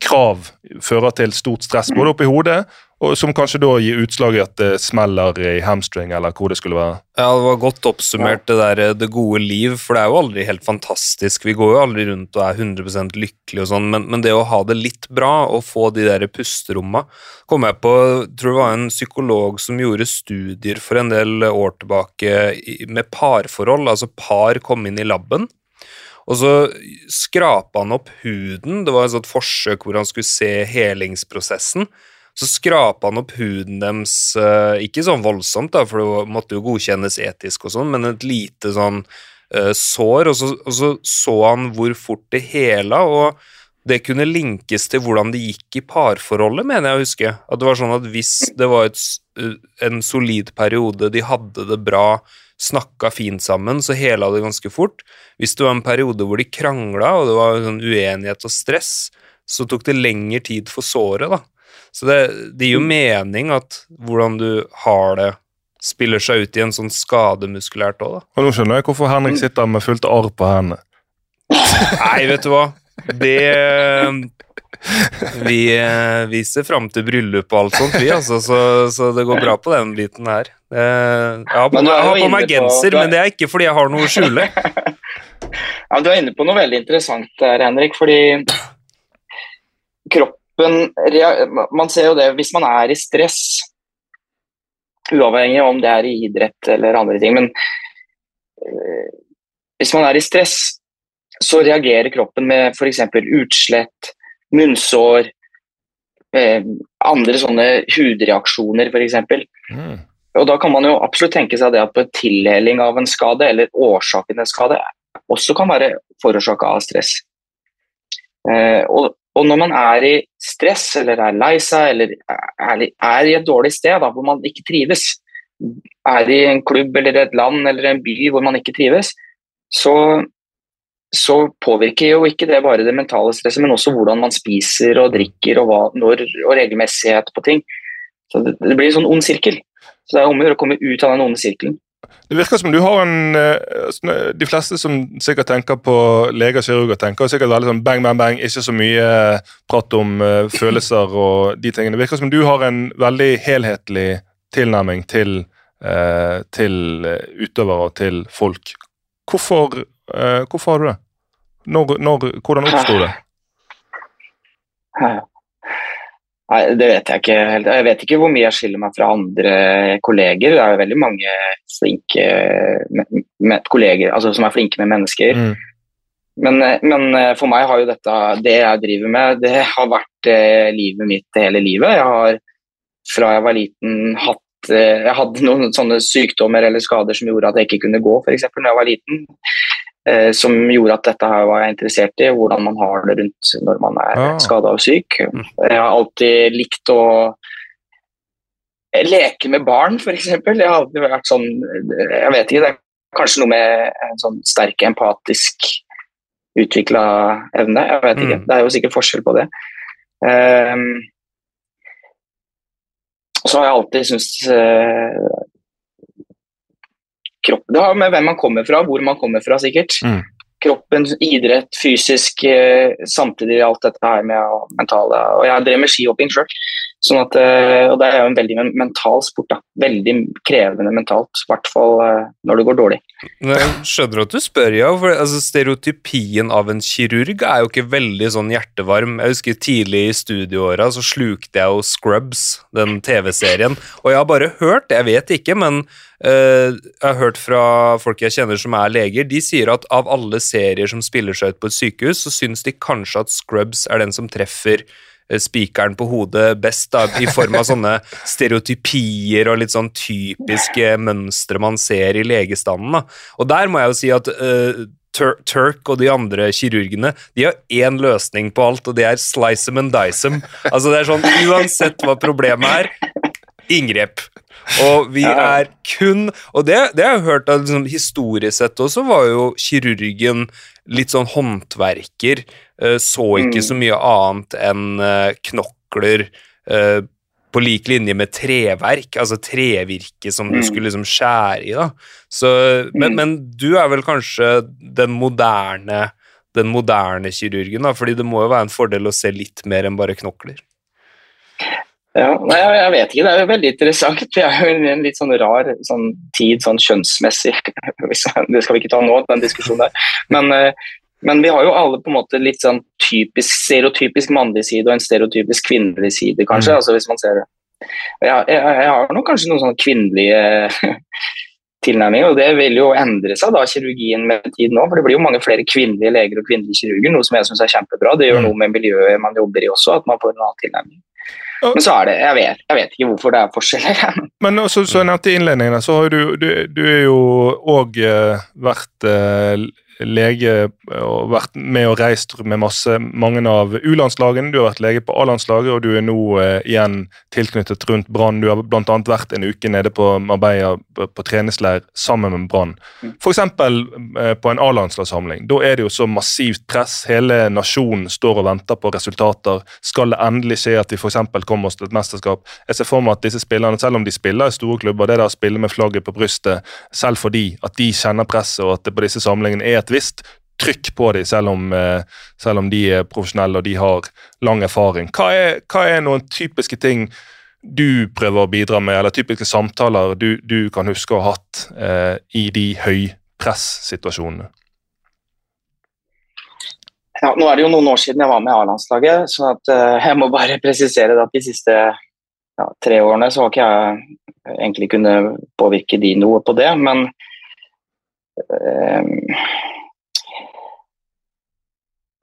krav fører til stort stress både oppi hodet og som kanskje da gir utslag i at det smeller i hamstring, eller hvor det skulle være. Ja, Det var godt oppsummert, det der det gode liv, for det er jo aldri helt fantastisk. Vi går jo aldri rundt og er 100% lykkelige og sånn, men, men, det å ha det litt bra og få de der pusteromma kom jeg på tror det var en psykolog som gjorde studier for en del år tilbake med parforhold. Altså par kom inn i laben. Og så skrapa han opp huden. Det var et sånt forsøk hvor han skulle se helingsprosessen. Så skrapa han opp huden deres, uh, ikke sånn voldsomt, da, for det måtte jo godkjennes etisk og sånn, men et lite sånn uh, sår, og så, og så, så han hvor fort det hela, og det kunne linkes til hvordan det gikk i parforholdet, mener jeg å huske. At det var sånn at hvis det var et, eh, en solid periode, de hadde det bra, snakka fint sammen, så hela det ganske fort. Hvis det var en periode hvor de krangla, og det var sånn uenighet og stress, så tok det lengre tid for såret, da. Så det, det, gir jo mening at hvordan du har det, spiller seg ut i en sånn skade muskulært òg, da. Og nå skjønner jeg hvorfor Henrik sitter med fullt arr på hendene. Nei, vet du hva. Det vi, vi ser fram til bryllup og alt sånt, vi, altså, så, så, det går bra på den biten her. Jeg har på, jeg har på meg genser, men det er ikke fordi jeg har noe å skjule. Ja, du er inne på noe veldig interessant der, Henrik. Fordi kropp kroppen Man ser jo det hvis man er i stress, uavhengig om det er i idrett eller andre ting, men øh, hvis man er i stress, så reagerer kroppen med f.eks. utslett, munnsår, øh, andre sånne hudreaksjoner f.eks. Mm. Og Da kan man jo absolutt tenke seg det at på en tilheling av en skade, eller årsaken til en skade, også kan være forårsaka av stress. Eh, og og når man er i stress eller er lei seg eller er, i et dårlig sted da, hvor man ikke trives, er i en klubb eller et land eller en by hvor man ikke trives, så, så påvirker jo ikke det bare det mentale stresset, men også hvordan man spiser og drikker og, hva, når, og regelmessighet på ting. Så det, det blir en sånn ond sirkel. Så det er om å gjøre å komme ut av den onde sirkelen. Det virker som du har en eh, De fleste som sikkert tenker på leger og kirurger, tenker sikkert veldig sånn bang, bang, bang, ikke så mye prat om uh, følelser og de tingene. Det virker som du har en veldig helhetlig tilnærming til, til utøvere og til folk. Hvorfor, hvorfor har du det? Når, når, hvordan oppsto det? Nei, Det vet jeg ikke helt. Jeg vet ikke hvor mye jeg skiller meg fra andre kolleger. Det er jo veldig mange flinke med, med kolleger altså som er flinke med mennesker. Mm. Men, men, for meg har jo dette, det jeg driver med, det har vært eh, livet mitt hele livet. Jeg har fra jeg var liten hatt eh, Jeg hadde noen sånne sykdommer eller skader som gjorde at jeg ikke kunne gå, f.eks. når jeg var liten. Eh, som gjorde at dette her var jeg interessert i, hvordan man har det rundt når man er ja. skada og syk. Mm. Jeg har alltid likt å leke med barn, f.eks. Jeg har alltid vært sånn Jeg vet ikke, det er kanskje noe med en sånn sterk empatisk utvikla evne. Jeg vet ikke. Mm. Det er jo sikkert forskjell på det. Um, så har jeg alltid syntes uh, kropp Det har med hvem man kommer fra, hvor man kommer fra, sikkert. Mm. kroppen, idrett, fysisk, eh, samtidig alt dette her med mentale. Og jeg drev med skihopping sjøl. Sånn at, eh, og det er jo en veldig mental sport. da. Veldig krevende mentalt, i hvert fall eh, når det går dårlig. Jeg skjønner at du spør, ja. For altså, stereotypien av en kirurg er jo ikke veldig sånn hjertevarm. Jeg husker tidlig i studieåra så slukte jeg jo Scrubs, den TV-serien. Og jeg har bare hørt, jeg vet ikke, men uh, jeg har hørt fra folk jeg kjenner som er leger, de sier at av alle serier som spiller seg ut på et sykehus, så syns de kanskje at Scrubs er den som treffer spikeren på hodet best, da, i form av sånne stereotypier og litt sånn typiske mønstre man ser i legestanden. Da. Og der må jeg jo si at uh, Tur Turk og de andre kirurgene de har én løsning på alt, og det er slice them and dice them. Altså, det er sånn, Uansett hva problemet er, inngrep. Og vi er kun Og det, det har jeg hørt at liksom, historisk sett også, var jo kirurgen litt sånn håndverker. Uh, så ikke mm. så mye annet enn uh, knokler uh, på lik linje med treverk, altså trevirke som du mm. skulle liksom skjære i. da. Så, men, mm. men, du er vel kanskje den moderne, den moderne kirurgen, da, fordi det må jo være en fordel å se litt mer enn bare knokler? Ja, nei, jeg vet ikke. Det er jo veldig interessant. Vi er jo en litt sånn rar sånn tid sånn kjønnsmessig. Det skal vi ikke ta nå, den diskusjonen der. Men, eh, men, vi har jo alle på en måte litt sånn typisk, stereotypisk mannlig side og en stereotypisk kvinnelig side, kanskje. Mm. altså hvis man ser det. Jeg, jeg, jeg har nok kanskje noen sånne kvinnelige tilnærminger, og det vil jo endre seg da, kirurgien med tiden òg. For det blir jo mange flere kvinnelige leger og kvinnelige kirurger, noe som jeg syns er kjempebra. Det gjør mm. noe med miljøet man jobber i også, at man får en annen tilnærming. Men så er det Jeg vet, jeg vet ikke hvorfor det er forskjeller. Men også, så jeg nevnte i innledningen, så har du, du, du er jo òg uh, vært uh, lege og vært med og reist med masse, mange av U-landslagene. Du har vært lege på A-landslaget, og du er nå eh, igjen tilknyttet rundt Brann. Du har bl.a. vært en uke nede på Marbella på, på treningsleir sammen med Brann. Mm. F.eks. Eh, på en A-landslagssamling. Da er det jo så massivt press. Hele nasjonen står og venter på resultater. Skal det endelig skje at vi f.eks. kommer oss til et mesterskap? Jeg ser for meg at disse spillerne, selv om de spiller i store klubber, det der å spille med flagget på brystet, selv fordi at de kjenner presset og at det på disse samlingene er et visst trykk på dem, selv eh, selv om de er profesjonelle og de har lang erfaring. Hva er, hva er, noen typiske ting du prøver å bidra med, eller typiske samtaler du, du kan huske å ha hatt eh, i de høypressituasjonene? Ja, nå er det jo noen år siden jeg var med A-landslaget, så at, uh, jeg må bare presisere at de siste ja, tre årene så har ikke jeg egentlig kunnet påvirke de noe på det. Men uh,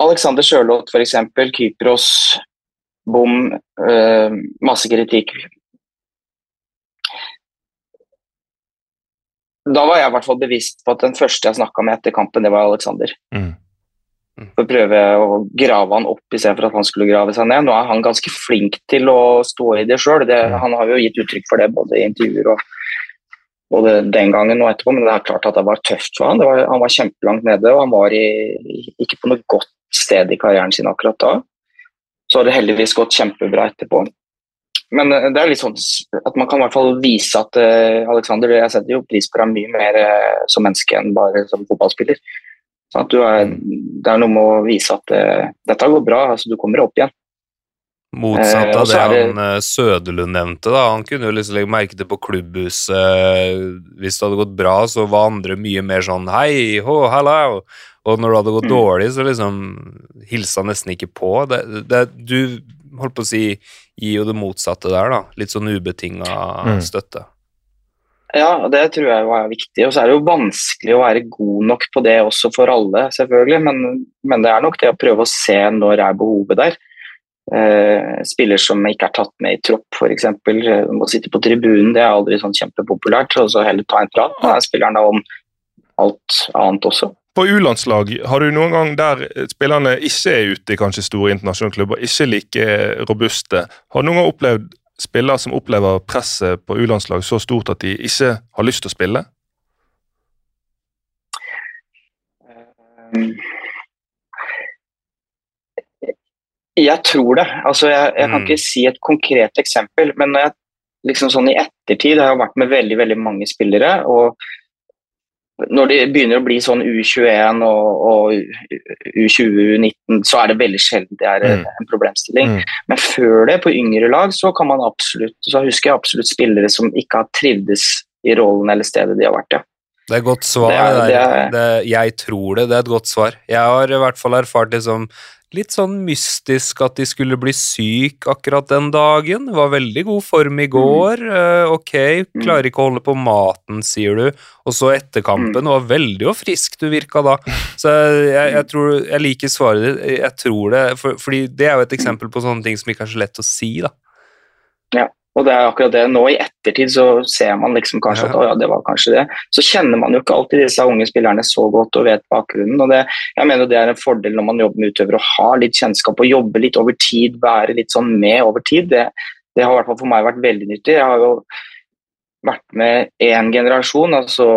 Alexander Sørloth f.eks., Kypros, bom, øh, masse kritikk. Da var jeg i hvert fall bevisst på at den første jeg snakka med etter kampen, det var Alexander. Mm. Mm. For å prøve å grave han opp istedenfor at han skulle grave seg ned. Nå er han ganske flink til å stå i det sjøl. Mm. Han har jo gitt uttrykk for det både i intervjuer og både den gangen og etterpå, men det er klart at det var tøft for han. Var, han var kjempelangt nede, og han var i, ikke på noe godt sted i karrieren sin akkurat da. Så har det heldigvis gått kjempebra etterpå. Men eh, det er litt sånn at man kan i hvert fall vise at uh, Alexander Jeg setter jo pris på deg mye mer uh, som menneske enn bare som fotballspiller. Sånn er, det er noe med å vise at uh, dette går bra, altså du kommer opp igjen. Motsatt av det, det han Søderlund nevnte. da, Han kunne jo liksom legge merke til på klubbhuset Hvis det hadde gått bra, så var andre mye mer sånn Hei, ho, hallo! Og når det hadde gått mm. dårlig, så liksom hilsa nesten ikke på. Det, det, du holdt på å si gir jo det motsatte der, da. Litt sånn ubetinga mm. støtte. Ja, det tror jeg var viktig. Og så er det jo vanskelig å være god nok på det også for alle, selvfølgelig. Men, men det er nok det å prøve å se når er behovet der. Eh, spiller som ikke er tatt med i tropp, f.eks. Må sitte på tribunen, det er aldri sånn kjempepopulært. Og så heller ta en prat med spilleren da om alt annet også på U-landslag, har du noen gang der spillerne ikke er ute i kanskje store internasjonale klubber, ikke like robuste, har du noen gang opplevd spillere som opplever presset på U-landslag så stort at de ikke har lyst til å spille? Um, jeg tror det. Altså, jeg, jeg kan mm. ikke si et konkret eksempel, men jeg, liksom sånn i ettertid har jeg vært med veldig veldig mange spillere. og når det begynner å bli sånn U21 og, og U20, U19, så er det veldig sjelden det er mm. en problemstilling. Mm. Men før det, på yngre lag, så kan man absolutt så husker jeg absolutt spillere som ikke har trivdes i rollen eller stedet de har vært. ja. Det er et godt svar. Det er, det er, det, jeg tror det. Det er et godt svar. Jeg har i hvert fall erfart liksom litt sånn mystisk at de skulle bli syk akkurat den dagen. Var veldig god form i mm. går. Mm. ok, klarer ikke å holde på maten, sier du. Og så etter kampen. Mm. Var veldig og frisk du virka da. Så jeg, jeg, tror, jeg liker svaret ditt. Jeg tror det, for, fordi det er jo et eksempel på sånne ting som ikke er så lett å si, da. Ja. Og det er akkurat det. Nå i ettertid så ser man liksom kanskje ja. at å ja, det var kanskje det. Så kjenner man jo ikke alltid disse unge spillerne så godt og vet bakgrunnen. og det, Jeg mener det er en fordel når man jobber med utøvere å ha litt kjennskap og jobbe litt over tid, være litt sånn med over tid. Det, det har i hvert fall for meg vært veldig nyttig. Jeg har jo vært med én generasjon, altså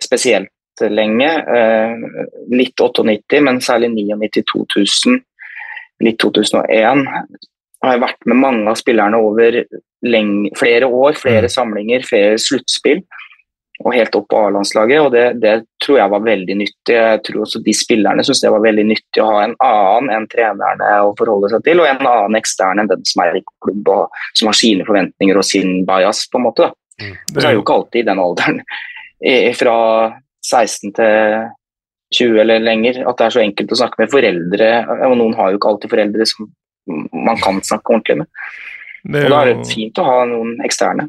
spesielt lenge. Eh, litt 98, men særlig 99-2000, litt 2001 har jeg vært med mange av spillerne over lenge, flere år, flere mm. samlinger, flere sluttspill. Og helt opp på A-landslaget, og det, det, tror jeg var veldig nyttig. Jeg tror også de spillerne syns det var veldig nyttig å ha en annen enn trenerne å forholde seg til, og en annen ekstern enn den som er i klubb og som har sine forventninger og sin bias, på en måte. Da. Mm. Så er jo ikke alltid i den alderen, fra 16 til 20 eller lenger, at det er så enkelt å snakke med foreldre. Og noen har jo ikke alltid foreldre som man kan snakke ordentlig med. Jo... Og Da er det fint å ha noen eksterne.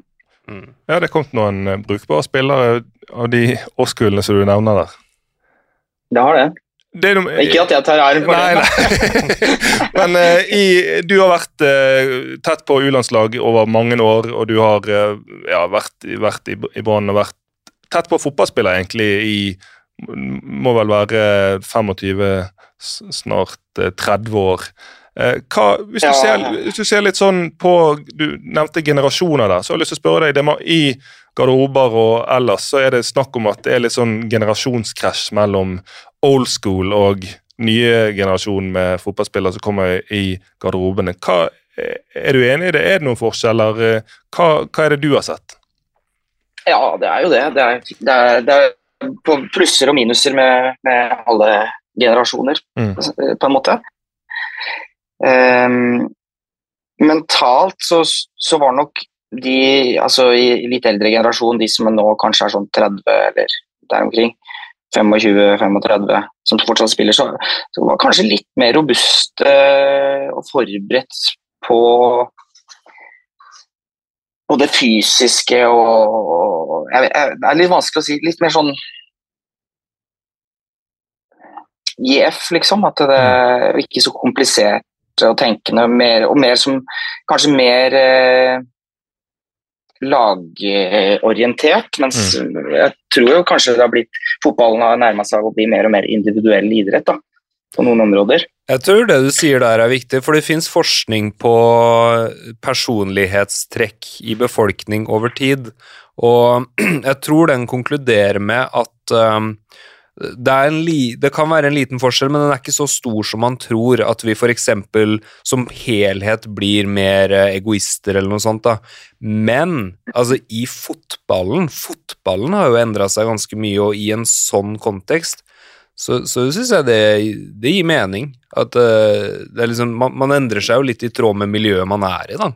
Mm. Ja, det er kommet noen uh, brukbare spillere av de årskullene som du nevner der. Det har det. det noe... Ikke at jeg tar æren for nei, det. Men uh, i, du har vært uh, tett på U-landslag over mange år, og du har ja, vært, vært, i, i Brann og vært tett på fotballspiller egentlig i må vel være 25, snart 30 år. Eh, hva, hvis, du ser, hvis, du ser, litt sånn på Du nevnte generasjoner der. så har jeg lyst til å spørre deg, det I garderober og ellers så er det snakk om at det er litt sånn generasjonskrasj mellom old school og nye generasjon med fotballspillere som kommer i garderobene. Hva, er du enig i det? Er det noen forskjeller? Hva, hva er det du har sett? Ja, det er jo det. Det er, det er, det er plusser og minuser med, med alle generasjoner, mm. på en måte. Um, mentalt så, så, var nok de altså i litt eldre generasjon, de som nå kanskje er sånn 30 eller der omkring, 25-35, som fortsatt spiller, så, så var kanskje litt mer robuste og forberedt på på det fysiske og jeg, jeg, Det er litt vanskelig å si. Litt mer sånn JF, liksom. At det er mm. ikke så komplisert og tenkende, mer, og mer som kanskje mer eh, lagorientert. Mens mm. jeg tror jo kanskje det har blitt fotballen har nærma seg å bli mer og mer individuell idrett da, på noen områder. Jeg tror det du sier der er viktig, for det fins forskning på personlighetstrekk i befolkning over tid. Og jeg tror den konkluderer med at um, det, li, det, kan være en liten forskjell, men den er ikke så stor som man tror. At vi f.eks. som helhet blir mer eh, egoister eller noe sånt. da. Men altså, i fotballen Fotballen har jo endra seg ganske mye, og i en sånn kontekst så, så syns jeg det, det, gir mening. At uh, liksom, man, man endrer seg jo litt i tråd med miljøet man er i, da.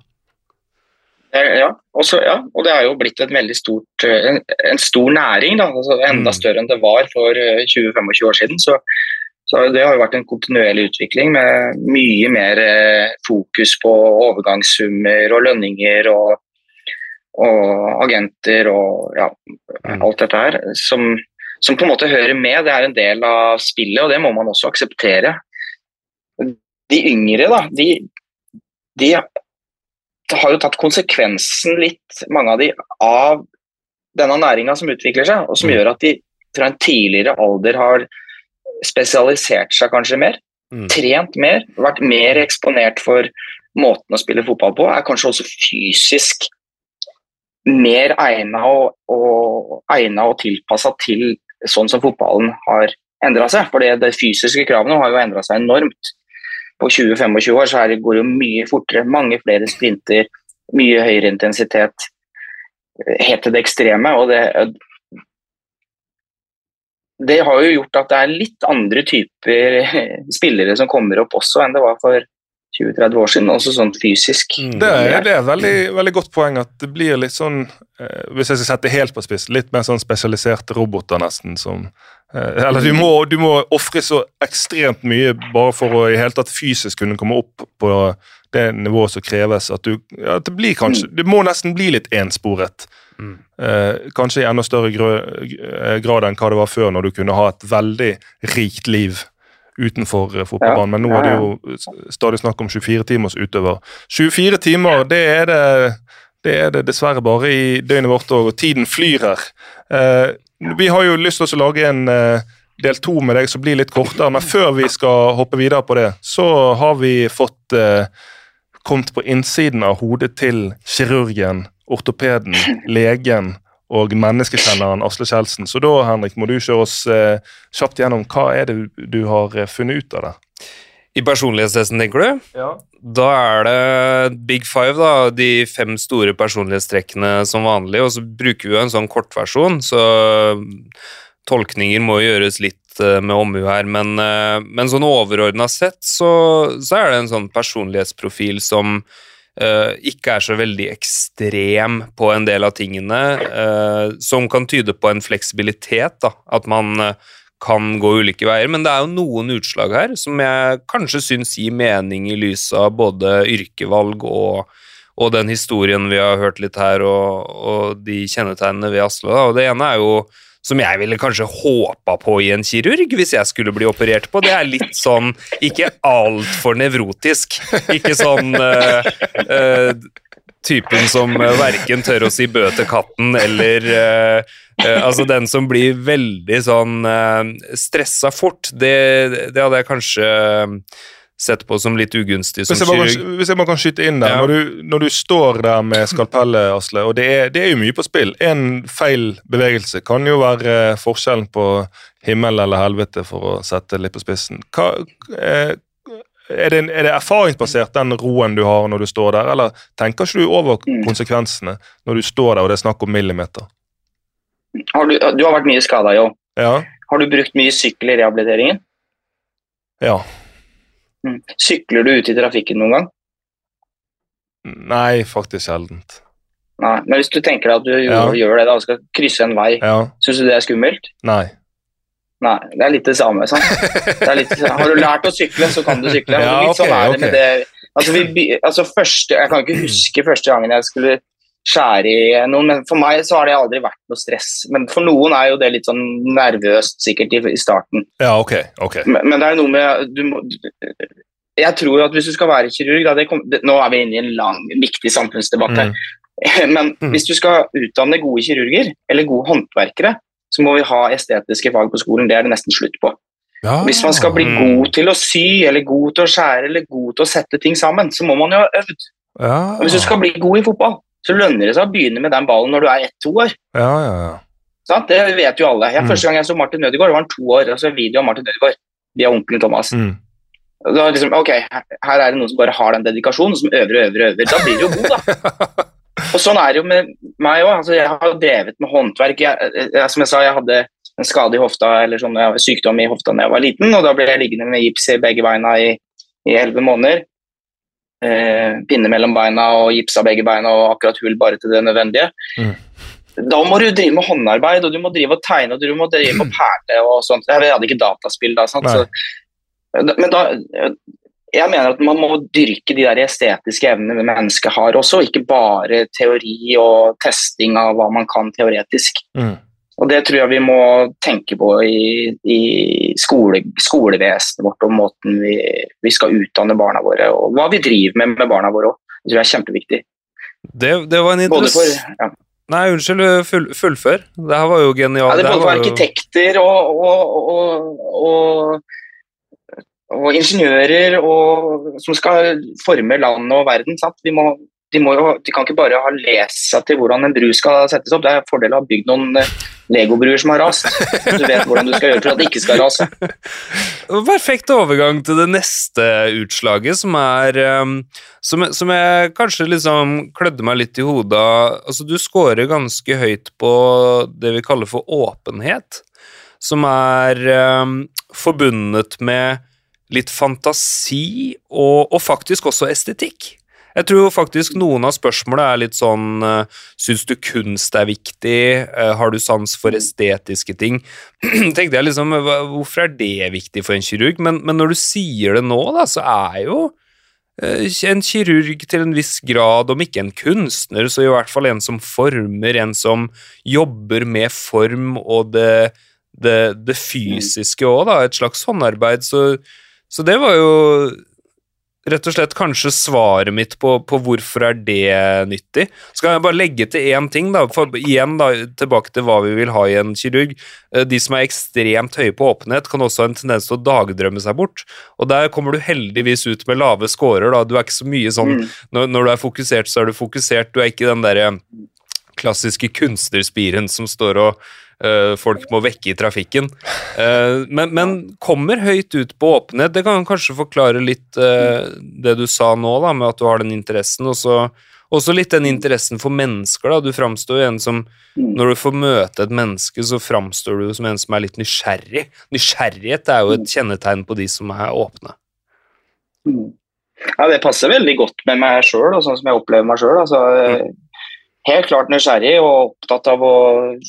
Eh, ja, også, ja, og det er jo blitt stort, eh, en, en stor næring. Altså enda mm. større enn det var for 20-25 eh, år siden. Så, så, det har jo vært en kontinuerlig utvikling med mye mer fokus på overgangssummer og lønninger og, og agenter og ja, mm. alt dette her. Som, som, på en måte hører med. Det er en del av spillet, og det må man også akseptere. De yngre, da, de, de har jo tatt konsekvensen litt, mange av de, av denne næringa som utvikler seg, og som mm. gjør at de fra en tidligere alder har spesialisert seg kanskje mer. Mm. Trent mer, vært mer eksponert for måten å spille fotball på. Er kanskje også fysisk mer egna og, og, og tilpassa til sånn som fotballen har endra seg. For de fysiske kravene har jo endra seg enormt på 20-25 år så det, går det mye fortere. Mange flere sprinter, mye høyere intensitet. Helt til det ekstreme. og det, det har jo gjort at det er litt andre typer spillere som kommer opp også enn det var for 20-30 år siden, også sånn fysisk. Mm. Det, er, det er et veldig, veldig, godt poeng at det blir litt sånn, eh, hvis jeg skal sette helt på spiss, litt mer sånn spesialiserte roboter nesten som Eller du må, du må ofre så ekstremt mye bare for å i hele tatt fysisk kunne komme opp på det nivået som kreves. At du, ja, det blir kanskje, det må nesten bli litt ensporet. Mm. Eh, kanskje i enda større eh, grad enn hva det var før, når du kunne ha et veldig rikt liv utenfor eh, fotballbanen. Men nå er det jo stadig snakk om 24 timers utøver. 24 timer, det er det, det, er det dessverre bare i døgnet vårt òg, og tiden flyr her. Eh, vi har jo lyst til å lage en eh, del to med deg som blir litt kortere, men før vi skal hoppe videre på det, så har vi fått kommet på innsiden av hodet til kirurgen, ortopeden, legen og menneskekjenneren Asle Kjeldsen. Så da Henrik, må du kjøre oss eh, kjapt gjennom hva er det du har eh, funnet ut av det? I personlighetstesten, tenker du? Ja. Da er det big five, da, de fem store personlighetstrekkene som vanlig. Og så bruker vi jo en sånn kortversjon, så tolkninger må gjøres litt eh, med omhu her. Men, eh, men sånn overordna sett så, så, er det en sånn personlighetsprofil som Uh, ikke er så veldig ekstrem på en del av tingene, uh, som kan tyde på en fleksibilitet. Da. At man uh, kan gå ulike veier. Men det er jo noen utslag her som jeg kanskje syns gir mening i lys av både yrkevalg og, og, den historien vi har hørt litt her, og, og de kjennetegnene ved Asle. Da. Og det ene er jo som jeg ville kanskje håpa på i en kirurg hvis jeg skulle bli operert på. Det er litt sånn ikke altfor nevrotisk. Ikke sånn uh, uh, typen som verken tør å si bø til katten eller uh, Altså den som blir veldig sånn stressa fort. Det, det hadde jeg kanskje sett på som litt ugunstig som hvis kirurg. Kan, hvis jeg bare kan skyte inn der, ja. når, du, når, du, står der med skalpellet, Asle, og det er, det er, jo mye på spill En feil bevegelse kan jo være forskjellen på himmel eller helvete, for å sette litt på spissen. Hva, eh, er, det, er det erfaringsbasert, den roen du har når du står der, eller tenker ikke du over mm. konsekvensene når du står der og det er snakk om millimeter? Har du, du, har vært mye skada, Jo. Ja. Har du brukt mye sykkel i rehabiliteringen? Ja. Mm. Sykler du ut i trafikken noen gang? Nei, faktisk sjeldent. Nei, Men hvis du tenker deg at du ja. gjør det da, og skal krysse en vei, ja. syns du det er skummelt? Nei. Nei, Det er litt det samme. sant? Det litt, har du lært å sykle, så kan du sykle. Ja, litt sånn er det med det. Altså, vi, altså første, Jeg kan ikke huske første gangen jeg skulle skjære i noen, men for meg så har det aldri vært noe stress. Men for noen er jo det litt sånn nervøst sikkert i, i starten. Ja, ok, ok. Men, men, det er noe med du må, Jeg tror at hvis du skal være kirurg da, kom, det, Nå er vi inne i en lang, viktig samfunnsdebatt her. Mm. Men mm. hvis du skal utdanne gode kirurger, eller gode håndverkere, så må vi ha estetiske fag på skolen. Det er det nesten slutt på. Ja. Hvis man skal bli god til å sy, eller god til å skjære, eller god til å sette ting sammen, så må man jo ha øvd. Ja. Hvis du skal bli god i fotball, så lønner det seg å begynne med den ballen når du er ett-to år. Ja, ja, ja. Sånn? Det vet jo alle. Jeg, mm. Første gang jeg så Martin Ødegaard, var han to år. altså video av Martin Ødegaard via onkelen Thomas. Mm. Da liksom, ok, Her er det noen som bare har den dedikasjonen, som øver og øver. og øver. Da blir du jo god, da. og Sånn er det jo med meg òg. Altså, jeg har drevet med håndverk. Jeg, jeg, som jeg sa, jeg hadde en skade i hofta, eller sånn, sykdom i hofta da jeg var liten, og da ble jeg liggende med gips i begge beina i elleve måneder eh, pinne mellom beina og gipsa begge beina og akkurat hull bare til det nødvendige. Mm. Da må du drive med håndarbeid, og du må drive og tegne og du må drive og perle og sånt. Jeg hadde ikke dataspill da. Så, men da jeg mener at man må dyrke de der estetiske evnene mennesket har også, ikke bare teori og testing av hva man kan teoretisk. Mm. Og Det tror jeg vi må tenke på i, i skole, skolevesenet vårt og måten vi, vi, skal utdanne barna våre, og hva vi driver med med barna våre òg. Det tror jeg er kjempeviktig. Det, det var en interessant ja. Nei, unnskyld, full, fullfør. Det her var jo genialt. Ja, det er både for arkitekter og, og, og, og, og ingeniører som skal forme landet og verden. Sant? de, må jo, de, kan ikke bare ha lest seg til hvordan en bru skal settes opp. Det er fordel å ha bygd noen eh, legobruer som har rast. Du vet hvordan du skal gjøre for at det ikke skal rase. Perfekt overgang til det neste utslaget, som er um, som, som, jeg kanskje liksom klødde meg litt i hodet Altså, du scorer ganske høyt på det vi kaller for åpenhet. som er um, forbundet med litt fantasi og, og, faktisk også estetikk. Jeg tror faktisk noen av spørsmålene er litt sånn uh, Syns du kunst er viktig? Uh, har du sans for estetiske ting? tenkte jeg liksom, Hvorfor er det viktig for en kirurg? Men, men når du sier det nå, da, så er jo uh, en kirurg til en viss grad, om ikke en kunstner, så i hvert fall en som former, en som jobber med form og det, det, det fysiske òg, da. Et slags håndarbeid. Så, så det var jo rett og slett kanskje svaret mitt på, på, hvorfor er det nyttig. Så kan jeg bare legge til én ting, da, for igjen da, tilbake til hva vi vil ha i en kirurg. Eh, de som er ekstremt høye på åpenhet, kan også ha en tendens til å dagdrømme seg bort. Og der kommer du heldigvis ut med lave scorer. da, Du er ikke så mye sånn mm. når, når, du er fokusert, så er du fokusert. Du er ikke den derre klassiske kunstnerspiren som står og folk må vekke i trafikken. Uh, men, men, kommer høyt ut på åpenhet. Det kan kanskje forklare litt uh, det du sa nå, da, med at du har den interessen. og så også litt den interessen for mennesker. da, Du framstår jo en som Når du får møte et menneske, så framstår du som en som er litt nysgjerrig. Nysgjerrighet er jo et kjennetegn på de som er åpne. Ja, Det passer veldig godt med meg sjøl, sånn som jeg opplever meg sjøl. Altså, mm helt klart nysgjerrig og opptatt av å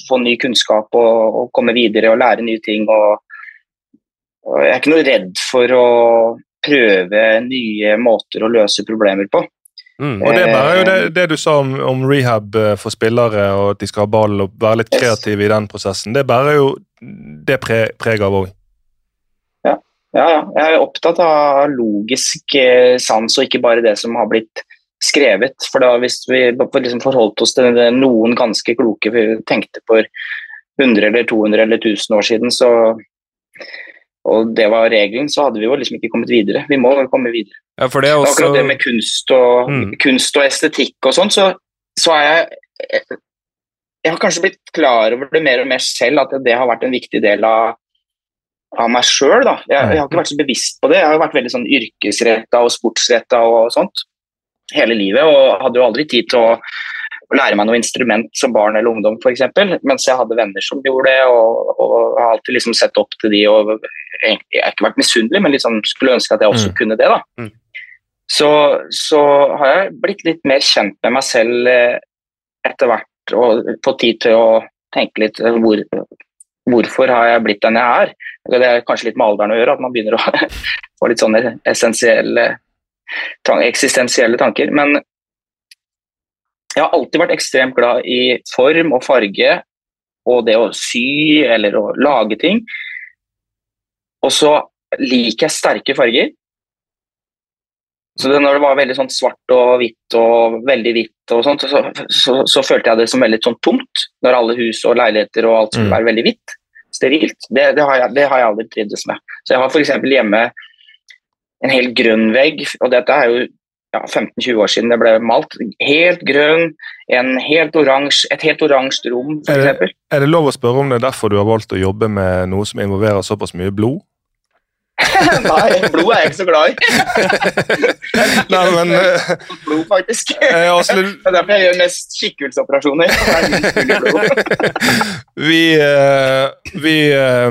få ny kunnskap og, og komme videre og lære nye ting. Og, og jeg er ikke noe redd for å prøve nye måter å løse problemer på. Mm. Og Det er jo det, eh, det du sa om, om, rehab eh, for spillere, og at de skal ha ball og være litt kreative yes. i den prosessen. Det bærer jo det pre, preg av òg. Ja. ja, ja. Jeg er opptatt av logisk eh, sans, og ikke bare det som har blitt skrevet. For da hvis vi liksom forholdt oss til noen ganske kloke vi tenkte for 100 eller 200 eller 1000 år siden, så, og det var regelen, så hadde vi jo liksom ikke kommet videre. Vi må komme videre. Ja, det også... Akkurat det med kunst og, mm. kunst og estetikk og sånn, så, så er jeg Jeg har kanskje blitt klar over det mer og mer selv, at det har vært en viktig del av av meg sjøl. Jeg, jeg, har ikke vært så bevisst på det. Jeg har vært veldig sånn yrkesretta og sportsretta og sånt hele livet, og hadde jo aldri tid til å, å lære meg noe instrument som barn eller ungdom f.eks. Mens jeg hadde venner som gjorde det, og, og har alltid liksom sett opp til de og Jeg har ikke vært misunnelig, men liksom skulle ønske at jeg også mm. kunne det. da. Mm. Så, så, har jeg blitt litt mer kjent med meg selv eh, etter hvert og fått tid til å tenke litt eh, hvor, hvorfor har jeg blitt den jeg er. Det er kanskje litt med alderen å gjøre, at man begynner å få litt sånne essensielle eksistensielle tanker. Men jeg har alltid vært ekstremt glad i form og farge og det å sy eller å lage ting. Og så liker jeg sterke farger. Så det, når det var veldig sånn svart og hvitt og veldig hvitt, og sånt, så, så, så, følte jeg det som veldig sånn tomt. Når alle hus og leiligheter og alt skulle mm. være veldig hvitt. Sterilt. Det, det, har jeg, det, har jeg, aldri trivdes med. Så jeg har f.eks. hjemme en helt grønn vegg. Og dette er jo ja, 15-20 år siden det ble malt. Helt grønn, helt oransje, et helt oransje rom, f.eks. Er, er det lov å spørre om det er derfor du har valgt å jobbe med noe som involverer såpass mye blod? Nei, blod er jeg ikke så glad i. Nei, men Blod, faktisk. Eh, altså, det er derfor jeg gjør mest skikkelssoperasjoner. vi eh, vi eh,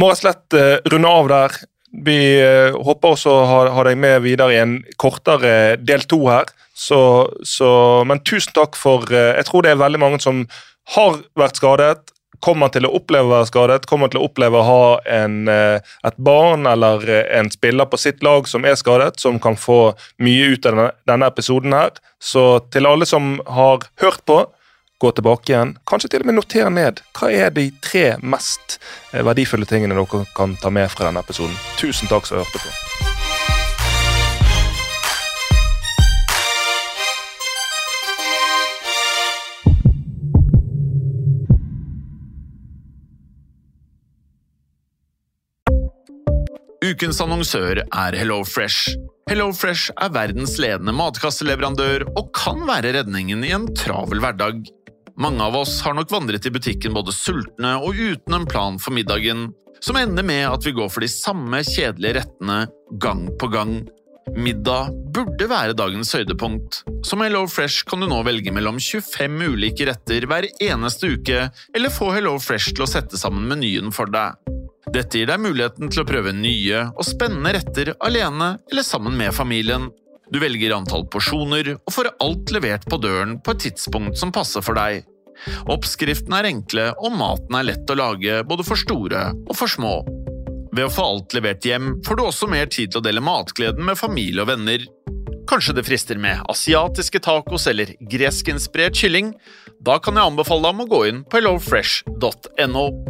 må rett og slett eh, runde av der. Vi eh, håper også å ha, ha, deg med videre i en kortere del to her. Så, så, men tusen takk for eh, Jeg tror det er veldig mange som har vært skadet, kommer til å oppleve å være skadet, kommer til å oppleve å ha en, eh, et barn eller en spiller på sitt lag som er skadet, som kan få mye ut av denne, denne episoden her. Så til alle som har hørt på, gå tilbake igjen. Kanskje til og med notere ned hva er de tre mest eh, verdifulle tingene dere kan ta med fra denne episoden. Tusen takk som hørte på. Ukens annonsør er HelloFresh. HelloFresh er verdens ledende matkasseleverandør og kan være redningen i en travel hverdag. Mange av oss har nok vandret i butikken både sultne og uten en plan for middagen, som ender med at vi går for de samme kjedelige rettene gang på gang. Middag burde være dagens høydepunkt, med Hello Fresh kan du nå velge mellom 25 ulike retter hver eneste uke, eller få Hello Fresh til å sette sammen menyen for deg. Dette gir deg muligheten til å prøve nye og spennende retter alene eller sammen med familien. Du velger antall porsjoner og får alt levert på døren på et tidspunkt som passer for deg. Oppskriftene er enkle, og maten er lett å lage både for store og for små. Ved å få alt levert hjem får du også mer tid til å dele matgleden med familie og venner. Kanskje det frister med asiatiske tacos eller greskinspirert kylling? Da kan jeg anbefale deg om å gå inn på hellofresh.no.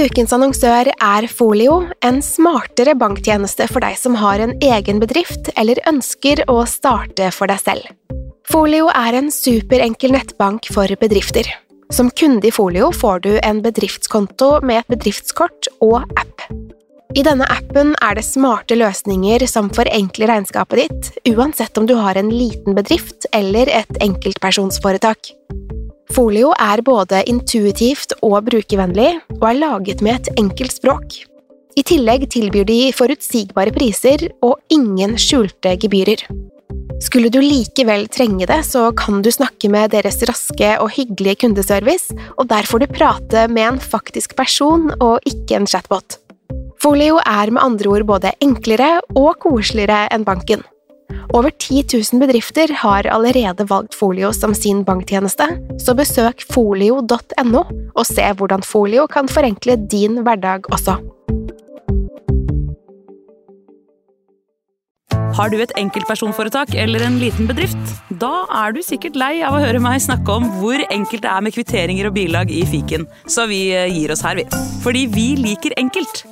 Ukens annonsør er Folio, en smartere banktjeneste for deg som har en egen bedrift eller ønsker å starte for deg selv. Folio er en superenkel nettbank for bedrifter. Som kunde i Folio får du en bedriftskonto med et bedriftskort og app. I denne appen er det smarte løsninger som forenkler regnskapet ditt, uansett om du har en liten bedrift eller et enkeltpersonsforetak. Folio er både intuitivt og brukervennlig, og er laget med et enkelt språk. I tillegg tilbyr de forutsigbare priser og ingen skjulte gebyrer. Skulle du likevel trenge det, så kan du snakke med deres raske og hyggelige kundeservice, og der får du prate med en faktisk person og ikke en chatbot. Folio er med andre ord både enklere og koseligere enn banken. Over 10 000 bedrifter har allerede valgt Folio som sin banktjeneste, så besøk folio.no og se hvordan Folio kan forenkle din hverdag også. Har du et enkeltpersonforetak eller en liten bedrift? Da er du sikkert lei av å høre meg snakke om hvor enkelt det er med kvitteringer og bilag i fiken, så vi eh, gir oss her, vi. Fordi vi liker enkelt.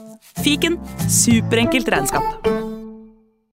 Fiken superenkelt regnskap.